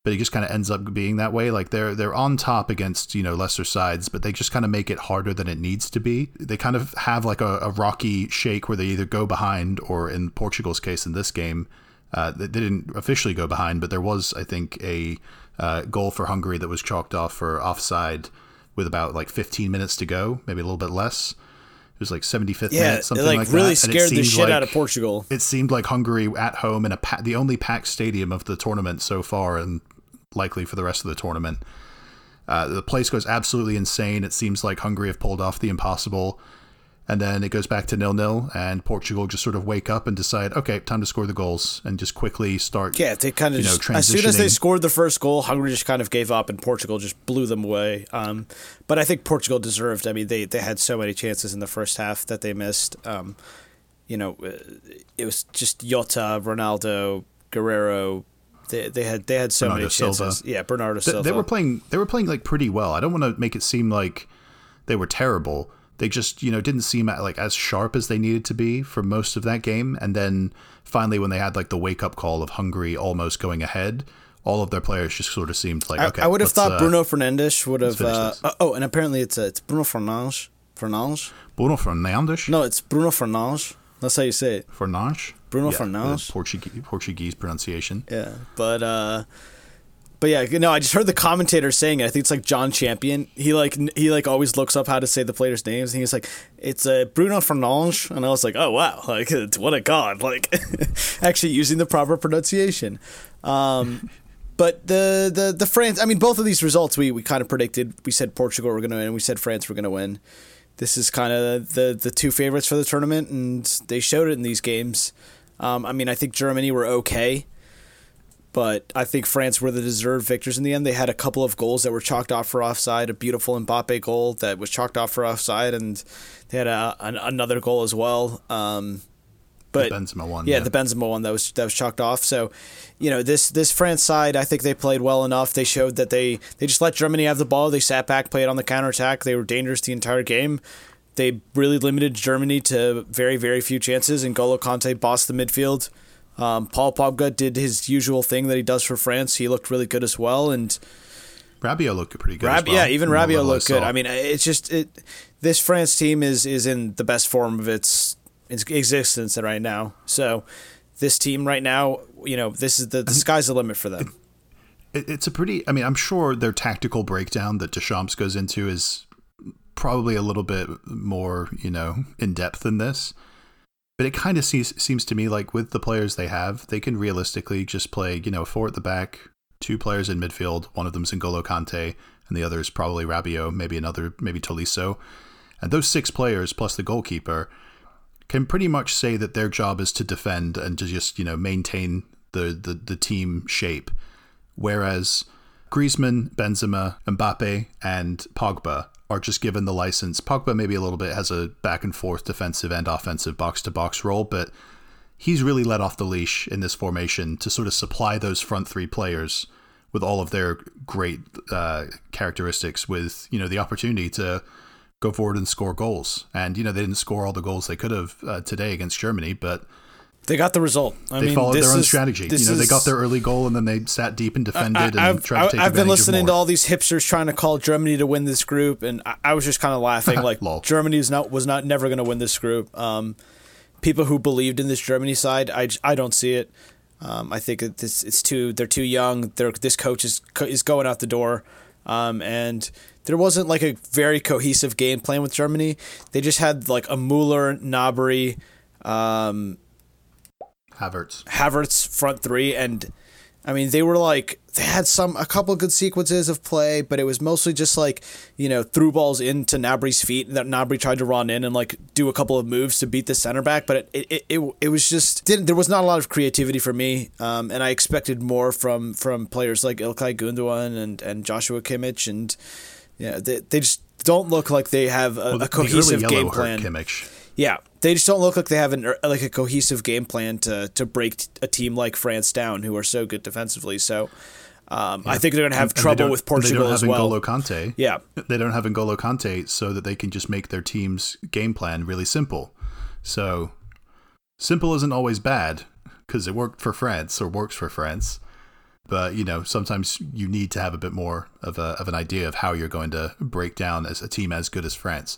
but it just kind of ends up being that way. Like they're they're on top against you know lesser sides, but they just kind of make it harder than it needs to be. They kind of have like a, a rocky shake where they either go behind or, in Portugal's case, in this game, uh, they didn't officially go behind, but there was, I think, a uh, goal for Hungary that was chalked off for offside with about like 15 minutes to go, maybe a little bit less. It was like 75th yeah, minute, something it like, like really that. scared the shit like, out of Portugal. It seemed like Hungary at home in a pa- the only packed stadium of the tournament so far, and likely for the rest of the tournament. Uh, the place goes absolutely insane. It seems like Hungary have pulled off the impossible and then it goes back to nil nil, and Portugal just sort of wake up and decide, okay, time to score the goals, and just quickly start. Yeah, they kind of you know, just, as soon as they scored the first goal, Hungary just kind of gave up, and Portugal just blew them away. Um, but I think Portugal deserved. I mean, they they had so many chances in the first half that they missed. Um, you know, it was just Jota, Ronaldo, Guerreiro, They, they had they had so Bernardo many chances. Silva. Yeah, Bernardo Silva. They, they were playing. They were playing like pretty well. I don't want to make it seem like they were terrible they just you know didn't seem like as sharp as they needed to be for most of that game. And then finally when they had like the wake up call of Hungary almost going ahead all of their players just sort of seemed like okay I, I would have thought uh, Bruno Fernandes would have uh, oh and apparently it's uh, it's Bruno Fernandes Fernandes? Bruno Fernandes? No it's Bruno Fernandes. That's how you say it. Fernandes? Bruno yeah, Fernandes. Portuguese Portuguese pronunciation. Yeah but uh but yeah, no, I just heard the commentator saying it. I think it's like Jon Champion. He like he like always looks up how to say the players' names, and he's like, "It's uh, Bruno Fernandes," and I was like, "Oh wow, <laughs> like what a god!" <laughs> Like <laughs> actually using the proper pronunciation. Um, but the the the France, I mean, both of these results we we kind of predicted. We said Portugal were going to win. And we said France were going to win. This is kind of the the two favorites for the tournament, and they showed it in these games. Um, I mean, I think Germany were okay but I think France were the deserved victors in the end. They had a couple of goals that were chalked off for offside, a beautiful Mbappe goal that was chalked off for offside, and they had a, an, another goal as well. Um, but the Benzema one, yeah, yeah, the Benzema one that was that was chalked off. So, you know, this this France side, I think they played well enough. They showed that they they just let Germany have the ball. They sat back, played on the counter attack. They were dangerous the entire game. They really limited Germany to very very few chances, and Golo Kanté bossed the midfield. Um, Paul Pogba did his usual thing that he does for France. He looked really good as well, and Rabiot looked pretty good. Rab- well, yeah, even Rabiot looked good. I mean, it's just it. This France team is is in the best form of its, its existence right now. So, this team right now, you know, this is the, the sky's the limit for them. It, it's a pretty. I mean, I'm sure their tactical breakdown that Deschamps goes into is probably a little bit more, you know, in depth than this. But it kind of seems seems to me like with the players they have, they can realistically just play, you know, four at the back, two players in midfield. One of them's N'Golo Kanté, and the other is probably Rabiot, maybe another, maybe Tolisso. And those six players plus the goalkeeper can pretty much say that their job is to defend and to just you know maintain the the, the team shape. Whereas Griezmann, Benzema, Mbappe, and Pogba are just given the license. Pogba maybe a little bit has a back and forth defensive and offensive box to box role, but he's really let off the leash in this formation to sort of supply those front three players with all of their great uh, characteristics, with you know the opportunity to go forward and score goals. And you know they didn't score all the goals they could have uh, today against Germany, but they got the result. I they mean, followed this their own is- strategy. You know, they got their early goal and then they sat deep and defended and I, have tried to take I've been listening to all these hipsters trying to call Germany to win this group, and I, I was just kind of laughing. <laughs> Like Germany is not was not never going to win this group. Um, people who believed in this Germany side, I, I don't see it. Um, I think this it's too they're too young. They're, this coach is is going out the door, um, and there wasn't like a very cohesive game plan with Germany. They just had like a Mueller, Gnabry, um, Havertz. Havertz front three, and I mean they were like they had some a couple good sequences of play, but it was mostly just like you know through balls into Gnabry's feet that Nabry tried to run in and like do a couple of moves to beat the center back, but it it, it, it was just didn't there was not a lot of creativity for me, um, and I expected more from from players like Ilkay Gundogan and and Joshua Kimmich, and yeah they they just don't look like they have a, Well, a the- early cohesive game plan. Kimmich. Yeah, they just don't look like they have an like a cohesive game plan to to break a team like France down, who are so good defensively. So, um, I think they're going to have And they trouble don't- with and They Portugal don't as have well. N'Golo Kante. Yeah. They don't have N'Golo Kante so that they can just make their team's game plan really simple. So, simple isn't always bad because it worked for France or works for France. But, you know, sometimes you need to have a bit more of, a, of an idea of how you're going to break down as a team as good as France.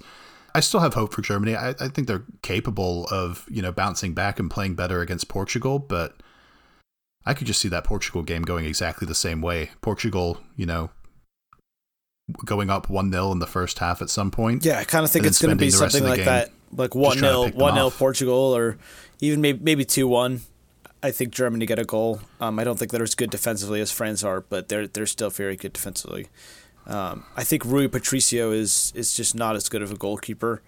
I still have hope for Germany. I, I think they're capable of, you know, bouncing back and playing better against Portugal, but I could just see that Portugal game going exactly the same way. Portugal, you know, going up 1 0 in the first half at some point. Yeah, I kind of think it's going to be spending the rest of something like game that, like one trying to 0 one 0. Portugal, or even maybe maybe two one. I think Germany get a goal. Um, I don't think they're as good defensively as France are, but they're they're still very good defensively. Um, I think Rui Patricio is is just not as good of a goalkeeper.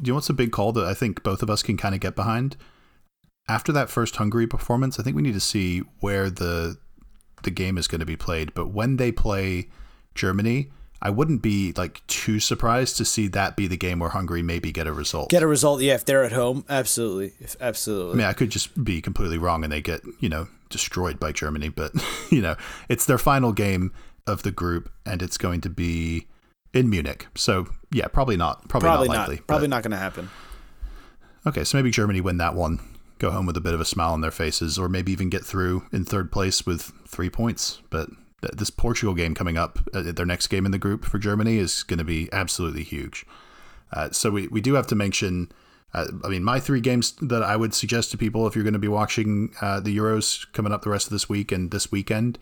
Do you know what's a big call that I think both of us can kind of get behind? After that first Hungary performance, I think we need to see where the the game is going to be played. But when they play Germany, I wouldn't be like too surprised to see that be the game where Hungary maybe get a result. Get a result, yeah. If they're at home, absolutely, if, absolutely. I mean, I could just be completely wrong and they get, you know, destroyed by Germany, but, <laughs> you know, it's their final game of the group and it's going to be in Munich. So, yeah, probably not. Probably, probably not not. likely. probably but- not going to happen. Okay, so maybe Germany win that one, go home with a bit of a smile on their faces, or maybe even get through in third place with three points. But this Portugal game coming up, uh, their next game in the group for Germany, is going to be absolutely huge. Uh, so we, we do have to mention. Uh, I mean, my three games that I would suggest to people if you're going to be watching uh, the Euros coming up the rest of this week and this weekend,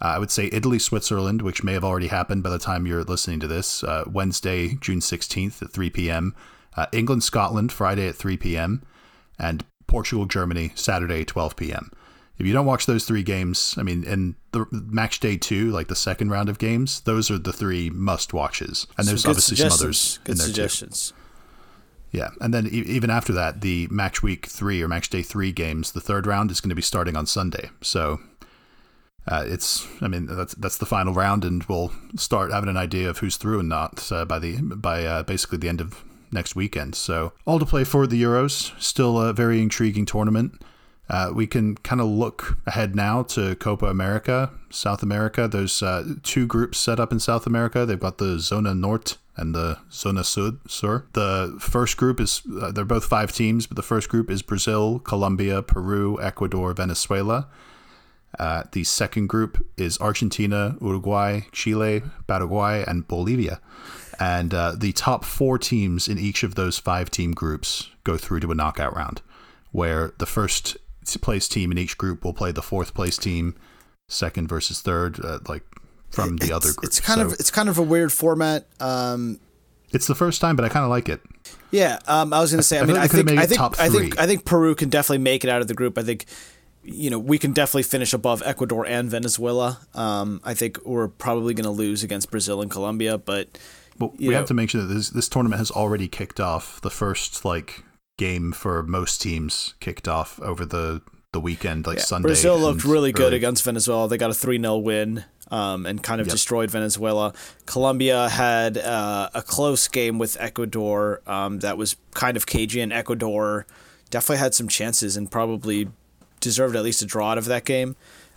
uh, I would say Italy, Switzerland, which may have already happened by the time you're listening to this, uh, Wednesday, June 16th at 3 p.m. Uh, England, Scotland, Friday at 3 p.m. And Portugal, Germany, Saturday, 12 p.m. If you don't watch those three games, I mean, and the match day two, like the second round of games, those are the three must watches. And there's obviously some others Good in there too. suggestions. Yeah, and then e- even after that, the match week three or match day three games, the third round is going to be starting on Sunday. So uh, it's, I mean, that's that's the final round, and we'll start having an idea of who's through and not uh, by the by uh, basically the end of next weekend. So all to play for the Euros. Still a very intriguing tournament. Uh, we can kind of look ahead now to Copa America, South America. There's uh, two groups set up in South America. They've got the Zona Norte and the Zona Sud. Sur. The first group is uh, they're both five teams, but the first group is Brazil, Colombia, Peru, Ecuador, Venezuela. Uh, the second group is Argentina, Uruguay, Chile, Paraguay, and Bolivia. And uh, the top four teams in each of those five team groups go through to a knockout round, where the first place team in each group will play the fourth place team, second versus third, uh, like from the It's- other group. It's kind So of it's kind of a weird format. Um, it's the first time, but I kind of like it. yeah, um, I was going to say. I, I mean, I think I think I think. I think Peru can definitely make it out of the group. I think you know we can definitely finish above Ecuador and Venezuela. Um, I think we're probably going to lose against Brazil and Colombia, but But we know- have to make sure that this this tournament has already kicked off. The first like game for most teams kicked off over the the weekend, like Yeah, Sunday. Brazil looked really good against Venezuela. They got a 3 0 win um, and kind of Yep. destroyed Venezuela. Colombia had uh, a close game with Ecuador um, that was kind of cagey, and Ecuador definitely had some chances and probably deserved at least a draw out of that game.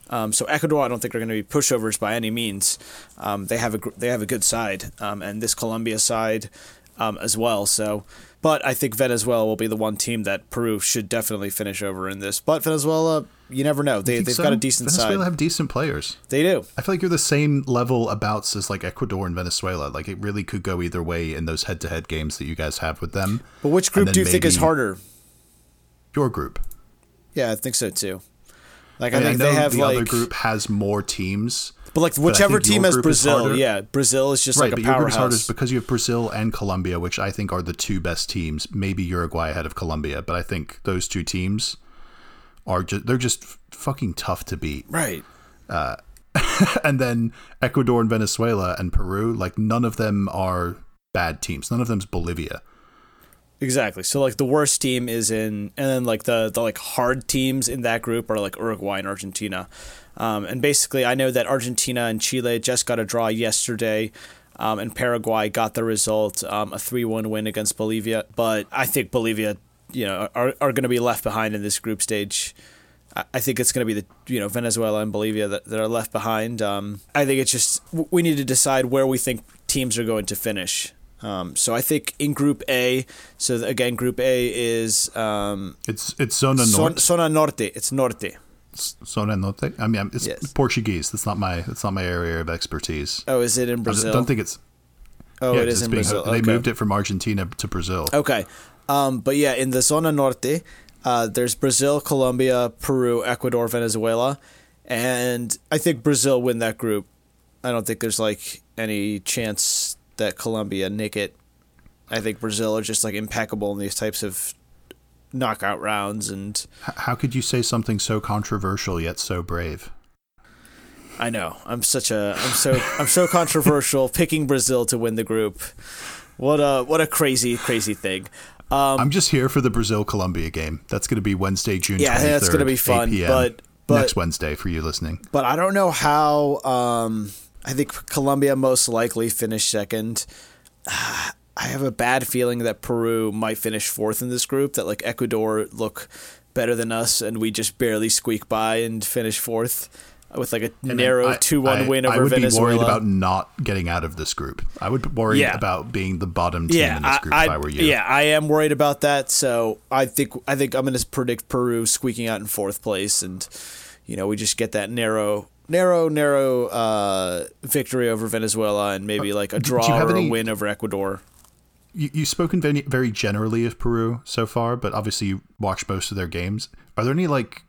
Um, so Ecuador, I don't think are going to be pushovers by any means. Um, they have a they have a good side, um, and this Colombia side um, as well. So, but I think Venezuela will be the one team that Peru should definitely finish over in this. But Venezuela, you never know. They they've so? got a decent Venezuela side. Venezuela have decent players. they do. I feel like you're the same level abouts as like Ecuador and Venezuela. Like it really could go either way in those head-to-head games that you guys have with them. But which group do you think is harder? Your group. Yeah, I think so too. Like I, I, mean, think they have like the like, other group has more teams. but like whichever your team has Brazil, yeah, Brazil is just right, like but a your group is harder because you have Brazil and Colombia, which I think are the two best teams. Maybe Uruguay ahead of Colombia, but I think those two teams are just they're just fucking tough to beat. Right. Uh, <laughs> and then Ecuador and Venezuela and Peru, like none of them are bad teams. None of them's Bolivia. Exactly. So like the worst team is in, and then like the the like hard teams in that group are like Uruguay and Argentina. Um, and basically, I know that Argentina and Chile just got a draw yesterday, um, and Paraguay got the result, um, a three one win against Bolivia. But I think Bolivia, you know, are are going to be left behind in this group stage. I- I think it's going to be the you know Venezuela and Bolivia that, that are left behind. Um, I think it's just we need to decide where we think teams are going to finish. Um, so I think in Group A, so again, Group A is um, It's it's Zona Norte. Zona Norte. It's Norte. Zona Norte. I mean, it's Yes. Portuguese. That's not my that's not my area of expertise. Oh, is it in I Brazil? don't think it's. oh, yeah, it is in being- Brazil. They okay. moved it from Argentina to Brazil. Okay. Um, but yeah, in the Zona Norte, uh, there's Brazil, Colombia, Peru, Ecuador, Venezuela, and I think Brazil win that group. I don't think there's like any chance that Colombia nick it. I think Brazil are just like impeccable in these types of knockout rounds, and How could you say something so controversial yet so brave? I know I'm such a I'm so I'm so controversial <laughs> picking Brazil to win the group. What a what a crazy crazy thing. Um, I'm just here for the Brazil Colombia game. That's going to be Wednesday, June. Yeah, that's gonna be 8 fun, but- but- next Wednesday for you listening. but I don't know how. Um, I think Colombia most likely finish second. <sighs> I have a bad feeling that Peru might finish fourth in this group. That like Ecuador look better than us, and we just barely squeak by and finish fourth with like a And narrow I- two one I- win I over would Venezuela. be worried about not getting out of this group. I would be worried Yeah. about being the bottom team yeah, in this group I, if I were you. yeah, I am worried about that. So I think I think I'm going to predict Peru squeaking out in fourth place, and you know we just get that narrow, narrow, narrow uh, victory over Venezuela, and maybe like a you draw have or any- a win over Ecuador. You, you've spoken very, very generally of Peru so far, but obviously you watched most of their games. Are there any like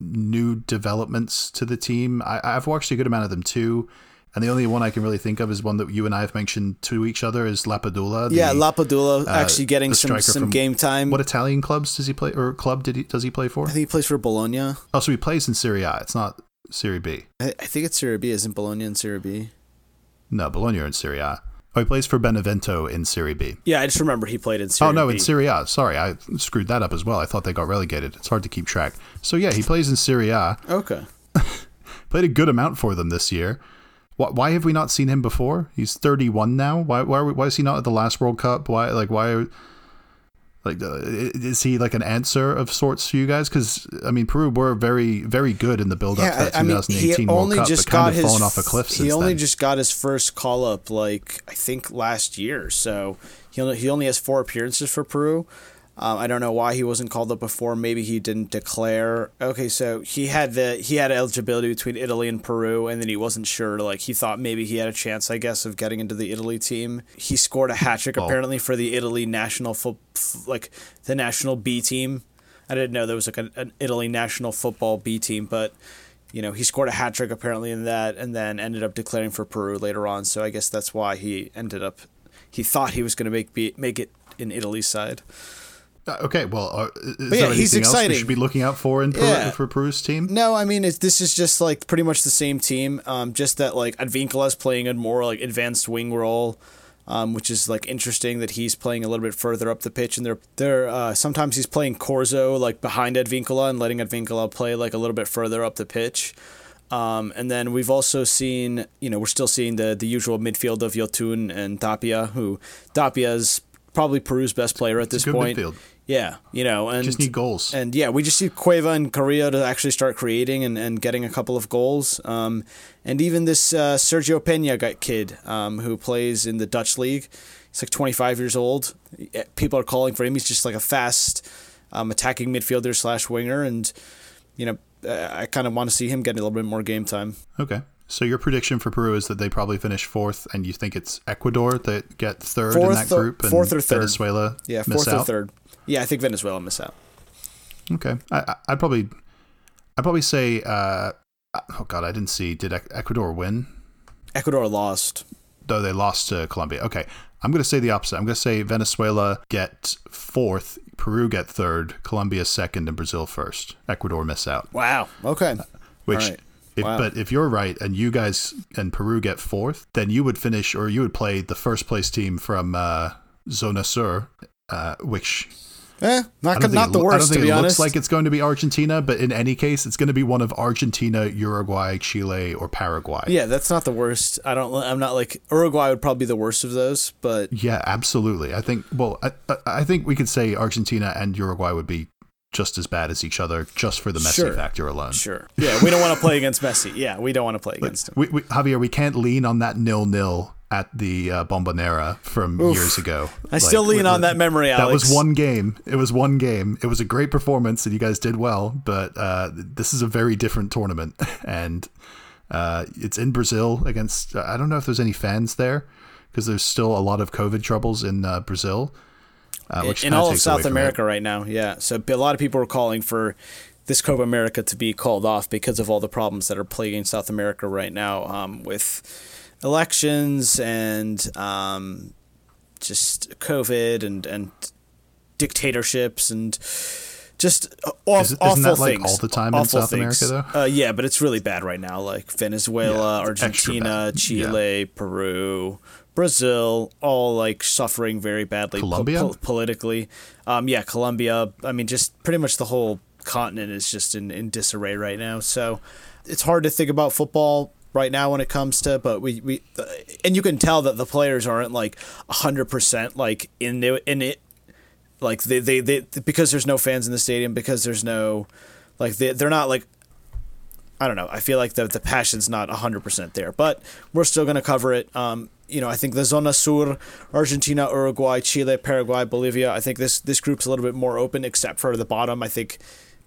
new developments to the team? I, I've watched a good amount of them too, and the only one I can really think of is one that you and I have mentioned to each other is Lapadula. the- yeah, Lapadula uh, actually getting some some game time. What Italian clubs does he play or club did he does he play for? I think he plays for Bologna. Oh, so he plays in Serie A. It's not Serie B. I, I think it's Serie B. Isn't Bologna in Serie B? No, Bologna are in Serie A. Oh, he plays for Benevento in Serie B. Yeah, I just remember he played in Serie oh no, B. in Serie A. Sorry, I screwed that up as well. I thought they got relegated. It's hard to keep track. So yeah, he plays in Serie A. Okay. <laughs> Played a good amount for them this year. Why, why have we not seen him before? He's 31 now. Why why we- why is he not at the last World Cup? Why like why like uh, is he like an answer of sorts for you guys? Because I mean, Peru were very very good in the build up to that 2018 World Cup, but kind got of his fallen off a cliff he only then. just got his first call up like I think last year. So he only, he only has four appearances for Peru. Um, I don't know why he wasn't called up before. Maybe he didn't declare. Okay, so he had the he had eligibility between Italy and Peru, and then he wasn't sure. Like he thought maybe he had a chance, I guess, of getting into the Italy team. He scored a hat trick Oh. apparently for the Italy national fo- like the national B team. I didn't know there was like an, an Italy national football B team, but you know he scored a hat trick apparently in that, and then ended up declaring for Peru later on. So I guess that's why he ended up. He thought he was going to make be, make it in Italy's side. Uh, Okay, well, uh, is yeah, there he's anything else we should be looking out for in Peru, Yeah. for Peru's team? No, I mean it's, this is just like pretty much the same team. Um, just that like Advincula's playing a more like advanced wing role, um, which is like interesting that he's playing a little bit further up the pitch, and they're they're uh, sometimes he's playing Corzo like behind Advincula and letting Advincula play like a little bit further up the pitch. Um, and then we've also seen, you know, we're still seeing the the usual midfield of Yotun and Tapia, who Tapia is probably Peru's best player at this point. midfield. Yeah, you know, and Just need goals. And yeah, we just need Cueva and Carrillo to actually start creating and, and getting a couple of goals. Um, and even this uh, Sergio Pena guy, kid um, who plays in the Dutch league. He's like 25 years old. People are calling for him. He's just like a fast um, attacking midfielder slash winger, and you know, I kind of want to see him get a little bit more game time. Okay. So your prediction for Peru is that they probably finish fourth, and you think it's Ecuador that get third Fourth in that group, and fourth or third. Venezuela Yeah, fourth or out? third. Yeah, I think Venezuela miss out. Okay, I, I- I'd probably, I'd probably say, uh, oh god, I didn't see. Did Ecuador win? Ecuador lost. Though they lost to Colombia. Okay, I'm going to say the opposite. I'm going to say Venezuela get fourth, Peru get third, Colombia second, and Brazil first. Ecuador miss out. Wow. Okay. Which, All right. if, Wow. but if you're right and you guys and Peru get fourth, then you would finish or you would play the first place team from uh, Zona Sur, uh, which Eh, not it the lo- I don't worst to be it honest. looks like it's going to be Argentina, but in any case, it's going to be one of Argentina, Uruguay, Chile, or Paraguay. yeah, that's not the worst. I don't. I'm not like Uruguay would probably be the worst of those, but Yeah, absolutely. I think. Well, I, I- I think we could say Argentina and Uruguay would be just as bad as each other, just for the Messi Sure. factor alone. sure. Yeah, we don't want to play against Messi. Yeah, we don't want to play against him. We, we, Javier, we can't lean on that nil nil at the uh, Bombonera from years ago. I still lean on that memory, That was one game. It was one game. It was a great performance, and you guys did well. But uh, this is a very different tournament, <laughs> and uh, it's in Brazil against. I don't know if there's any fans there because there's still a lot of COVID troubles in uh, Brazil. Uh, which in all of South. America right now. Yeah, so a lot of people are calling for this Copa America to be called off because of all the problems that are plaguing South America right now um, with elections and um, just COVID and and dictatorships and just aw- Is awful isn't that, like, things. all the time in South things. America, Uh, yeah, but it's really bad right now. Like Venezuela, Yeah, Argentina. Chile, Peru, Brazil, all like suffering very badly po- Colombia? po- politically. Um, yeah, Colombia. I mean, just pretty much the whole continent is just in, in disarray right now. So it's hard to think about football right now when it comes to, but we, we and you can tell that the players aren't like hundred percent like in it, in it. Like they, they, they, because there's no fans in the stadium, because there's no, like they, they're not like I don't know. I feel like the the passion's not 100% there, but we're still going to cover it. Um, you know, I think the Zona Sur, Argentina, Uruguay, Chile, Paraguay, Bolivia, I think this this group's a little bit more open except for the bottom. I think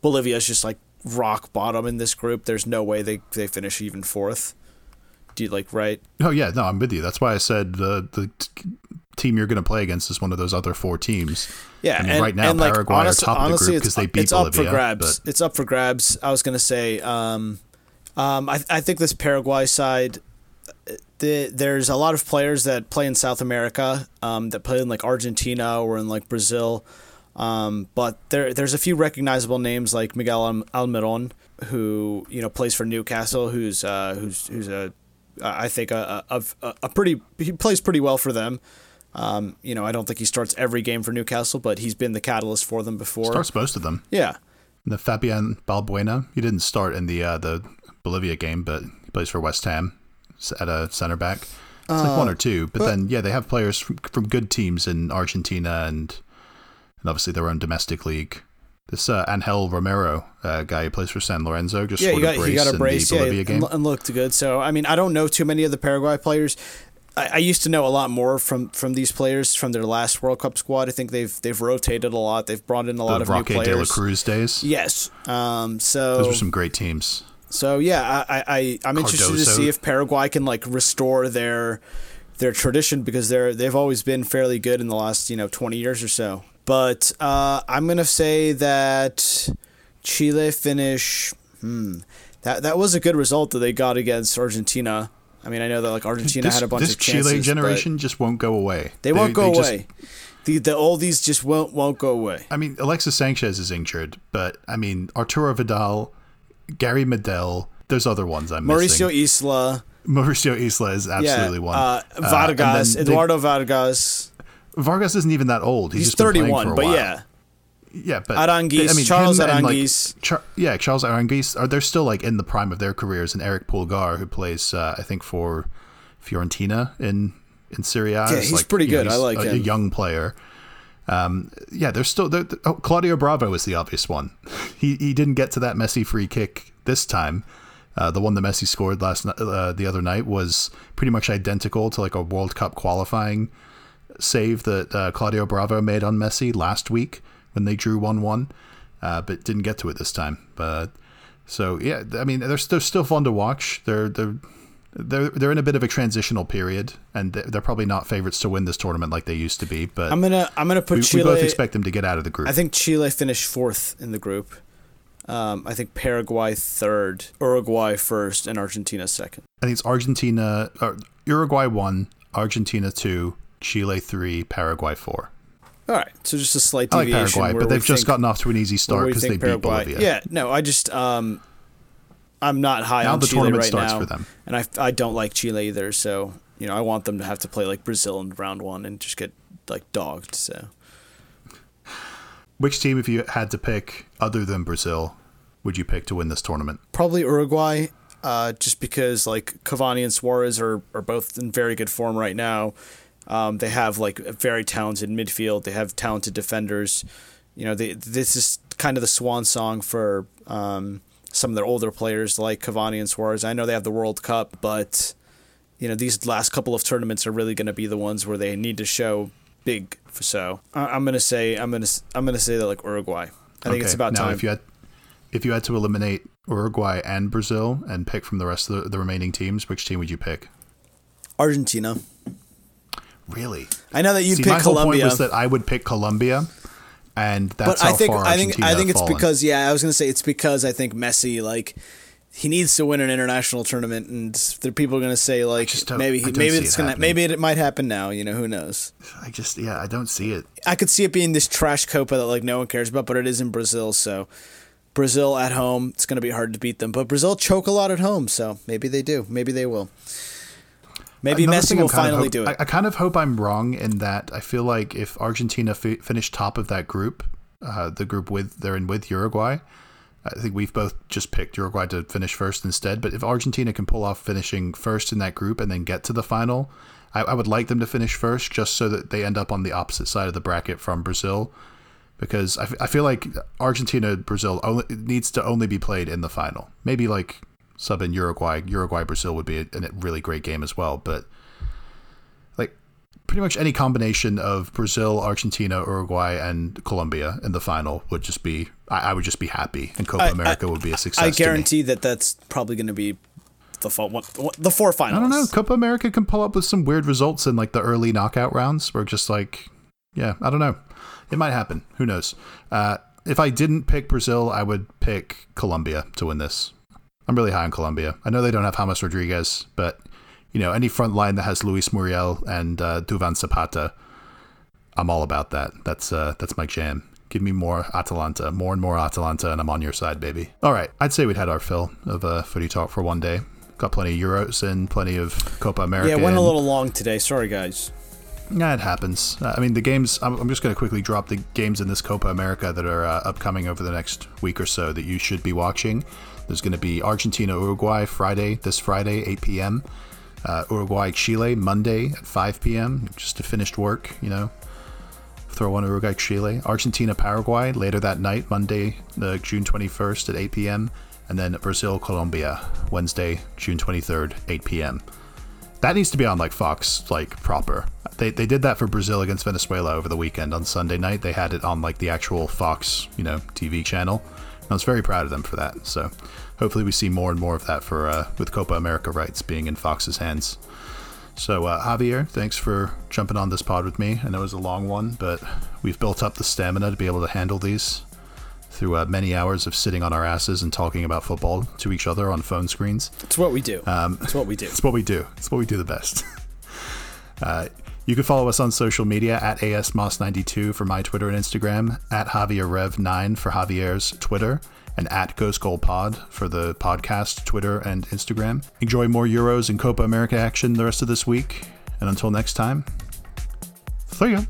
Bolivia is just like rock bottom in this group. There's no way they they finish even fourth. Do you like right? Oh yeah, no, I'm with you. That's why I said the the t- team you're going to play against is one of those other four teams. Yeah, I mean, and, right now and like, Paraguay honest- are top honestly, of the group because they beat it's Bolivia. up for grabs. but- It's up for grabs. I was gonna say, um, um, I I think this Paraguay side, the, there's a lot of players that play in South America, um, that play in like Argentina or in like Brazil, um, but there there's a few recognizable names like Miguel Al- Almiron, who you know plays for Newcastle, who's uh, who's who's a I think a, a, a, pretty he plays pretty well for them. Um, you know, I don't think he starts every game for Newcastle, but he's been the catalyst for them before. starts most of them. Yeah. The Fabian Balbuena, he didn't start in the uh, the Bolivia game, but he plays for West Ham at a center back. It's like one or two, but, then yeah, they have players from, from good teams in Argentina and and obviously their own domestic league. This uh, Angel Romero uh, guy who plays for San Lorenzo just Yeah, scored he got a brace he got a in the yeah, Bolivia game. and looked good. So I mean, I don't know too many of the Paraguay players. I, I used to know a lot more from from these players from their last World Cup squad. I think they've they've rotated a lot. They've brought in a lot the of Roque new de la. Cruz days. Yes. Um. So Those were some great teams. So yeah, I, I I'm interested to see if Paraguay can like restore their their tradition because they're they've always been fairly good in the last you know 20 years or so. But uh, I'm gonna say that Chile finish. Hmm, that that was a good result that they got against Argentina. I mean, I know that like Argentina this had a bunch this of chances. Chile but generation just won't go away. they, won't go just- away. The the oldies just won't won't go away. I mean, Alexis Sanchez is injured, but I mean, Arturo Vidal, Gary Medel, there's other ones I'm Mauricio missing. Isla, Mauricio Isla is absolutely yeah, one. uh, and Vargas, they- Eduardo Vargas. Vargas isn't even that old. He's, He's just been 31, for a but yeah. yeah, but Aranguiz, Charles him and, like, Aranguiz. Char- yeah, Charles Aranguiz are they're still like in the prime of their careers, and Erick Pulgar, who plays uh, I think for Fiorentina in in Serie A, Yeah, he's like, pretty you know, good. I like a, a young player. Um, yeah, there's still there, oh, Claudio Bravo is the obvious one. <laughs> He he didn't get to that Messi free kick this time. Uh, the one that Messi scored last uh, the other night was pretty much identical to like a World Cup qualifying save that uh, Claudio Bravo made on Messi last week when they drew one one, uh, but didn't get to it this time. But so yeah, I mean they're, they're still fun to watch. They're they're they're they're in a bit of a transitional period, and they're probably not favorites to win this tournament like they used to be. But I'm gonna I'm gonna put we, Chile. we both expect them to get out of the group. I think Chile finished fourth in the group. Um, I think Paraguay third, Uruguay first, and Argentina second. I think it's Argentina, Uruguay one, Argentina two, Chile three, Paraguay four. All right, so just a slight I like deviation. Paraguay, but they've just think- gotten off to an easy start because they think beat Bolivia. Yeah, no, I just um, I'm not high Now on the Chile tournament right starts now, for them. and I I don't like Chile either. So you know, I want them to have to play like Brazil in round one and just get like dogged. So Which team, if you had to pick other than Brazil, would you pick to win this tournament? probably Uruguay, uh, just because like Cavani and Suarez are, are both in very good form right now. Um, they have like very talented midfield. They have talented defenders. You know, they, this is kind of the swan song for um, some of their older players like Cavani and Suarez. I know they have the World Cup, but you know these last couple of tournaments are really going to be the ones where they need to show big. So I- I'm gonna say I'm gonna I'm gonna say that like Uruguay. I think it's about now, time. if you had if you had to eliminate Uruguay and Brazil and pick from the rest of the, the remaining teams, which team would you pick? Argentina. Really? I know that you'd See, pick my whole Colombia. point was that I would pick Colombia, and that's but how I think far I think Argentina I think it's fallen. because yeah, I was gonna say it's because I think Messi like he needs to win an international tournament, and there people are gonna say like just don't- maybe I he, don't maybe see it's it gonna happening. maybe it might happen now. You know who knows? I just yeah, I don't see it. I could see it being this trash Copa that like no one cares about, but it is in Brazil, so Brazil at home, it's gonna be hard to beat them. But Brazil choke a lot at home, so maybe they do. Maybe they will. Maybe Another Messi will I'm kind of finally hope- do it. I, I kind of hope I'm wrong in that I feel like if Argentina fi- finished top of that group, uh, the group with they're in with Uruguay, I think we've both just picked Uruguay to finish first instead. But if Argentina can pull off finishing first in that group and then get to the final, I, I would like them to finish first just so that they end up on the opposite side of the bracket from Brazil. Because I, f- I feel like Argentina Brazil only needs to only be played in the final. Maybe like sub in Uruguay. Uruguay Brazil would be a, a really great game as well. But like pretty much any combination of Brazil, Argentina, Uruguay, and Colombia in the final would just be I, I would just be happy, and Copa I- America would be a success. I to me. guarantee that that's probably gonna be the fo- one, the four finals. I don't know. Copa America can pull up with some weird results in like the early knockout rounds. Where just like, yeah, I don't know. It might happen. Who knows? Uh, if I didn't pick Brazil, I would pick Colombia to win this. I'm really high on Colombia. I know they don't have James Rodriguez, but you know any front line that has Luis Muriel and uh, Duvan Zapata, I'm all about that. That's uh, that's my jam. Give me more Atalanta, more and more Atalanta, and I'm on your side, baby. All right, I'd say we'd had our fill of uh, footy talk for one day. Got plenty of Euros and plenty of Copa America. Yeah, it went a little long today. Sorry, guys. Yeah, it happens. Uh, I mean, the games. I'm, I'm just going to quickly drop the games in this Copa America that are uh, upcoming over the next week or so that you should be watching. There's going to be Argentina Uruguay Friday, this Friday, 8 p.m. Uh, Uruguay Chile Monday at 5 p.m. Just to finished work, you know. Throw on Uruguay Chile. Argentina Paraguay later that night, Monday, uh, June 21st at 8 p.m. And then Brazil Colombia Wednesday, June 23rd, 8 p.m that needs to be on like Fox, like proper. They, they did that for Brazil against Venezuela over the weekend on Sunday night. They had it on like the actual Fox, you know, TV channel. I was very proud of them for that. So hopefully we see more and more of that for uh, with Copa America rights being in Fox's hands. So uh, Javier, thanks for jumping on this pod with me. I know it was a long one, but we've built up the stamina to be able to handle these through uh, many hours of sitting on our asses and talking about football to each other on phone screens. It's what we do. Um, it's what we do. <laughs> It's what we do. It's what we do the best. <laughs> uh, you can follow us on social media at ASMoss92 for my Twitter and Instagram, at JavierRev9 for Javier's Twitter, and at Ghost Pod for the podcast, Twitter, and Instagram. Enjoy more Euros and Copa America action the rest of this week. And until next time, see ya.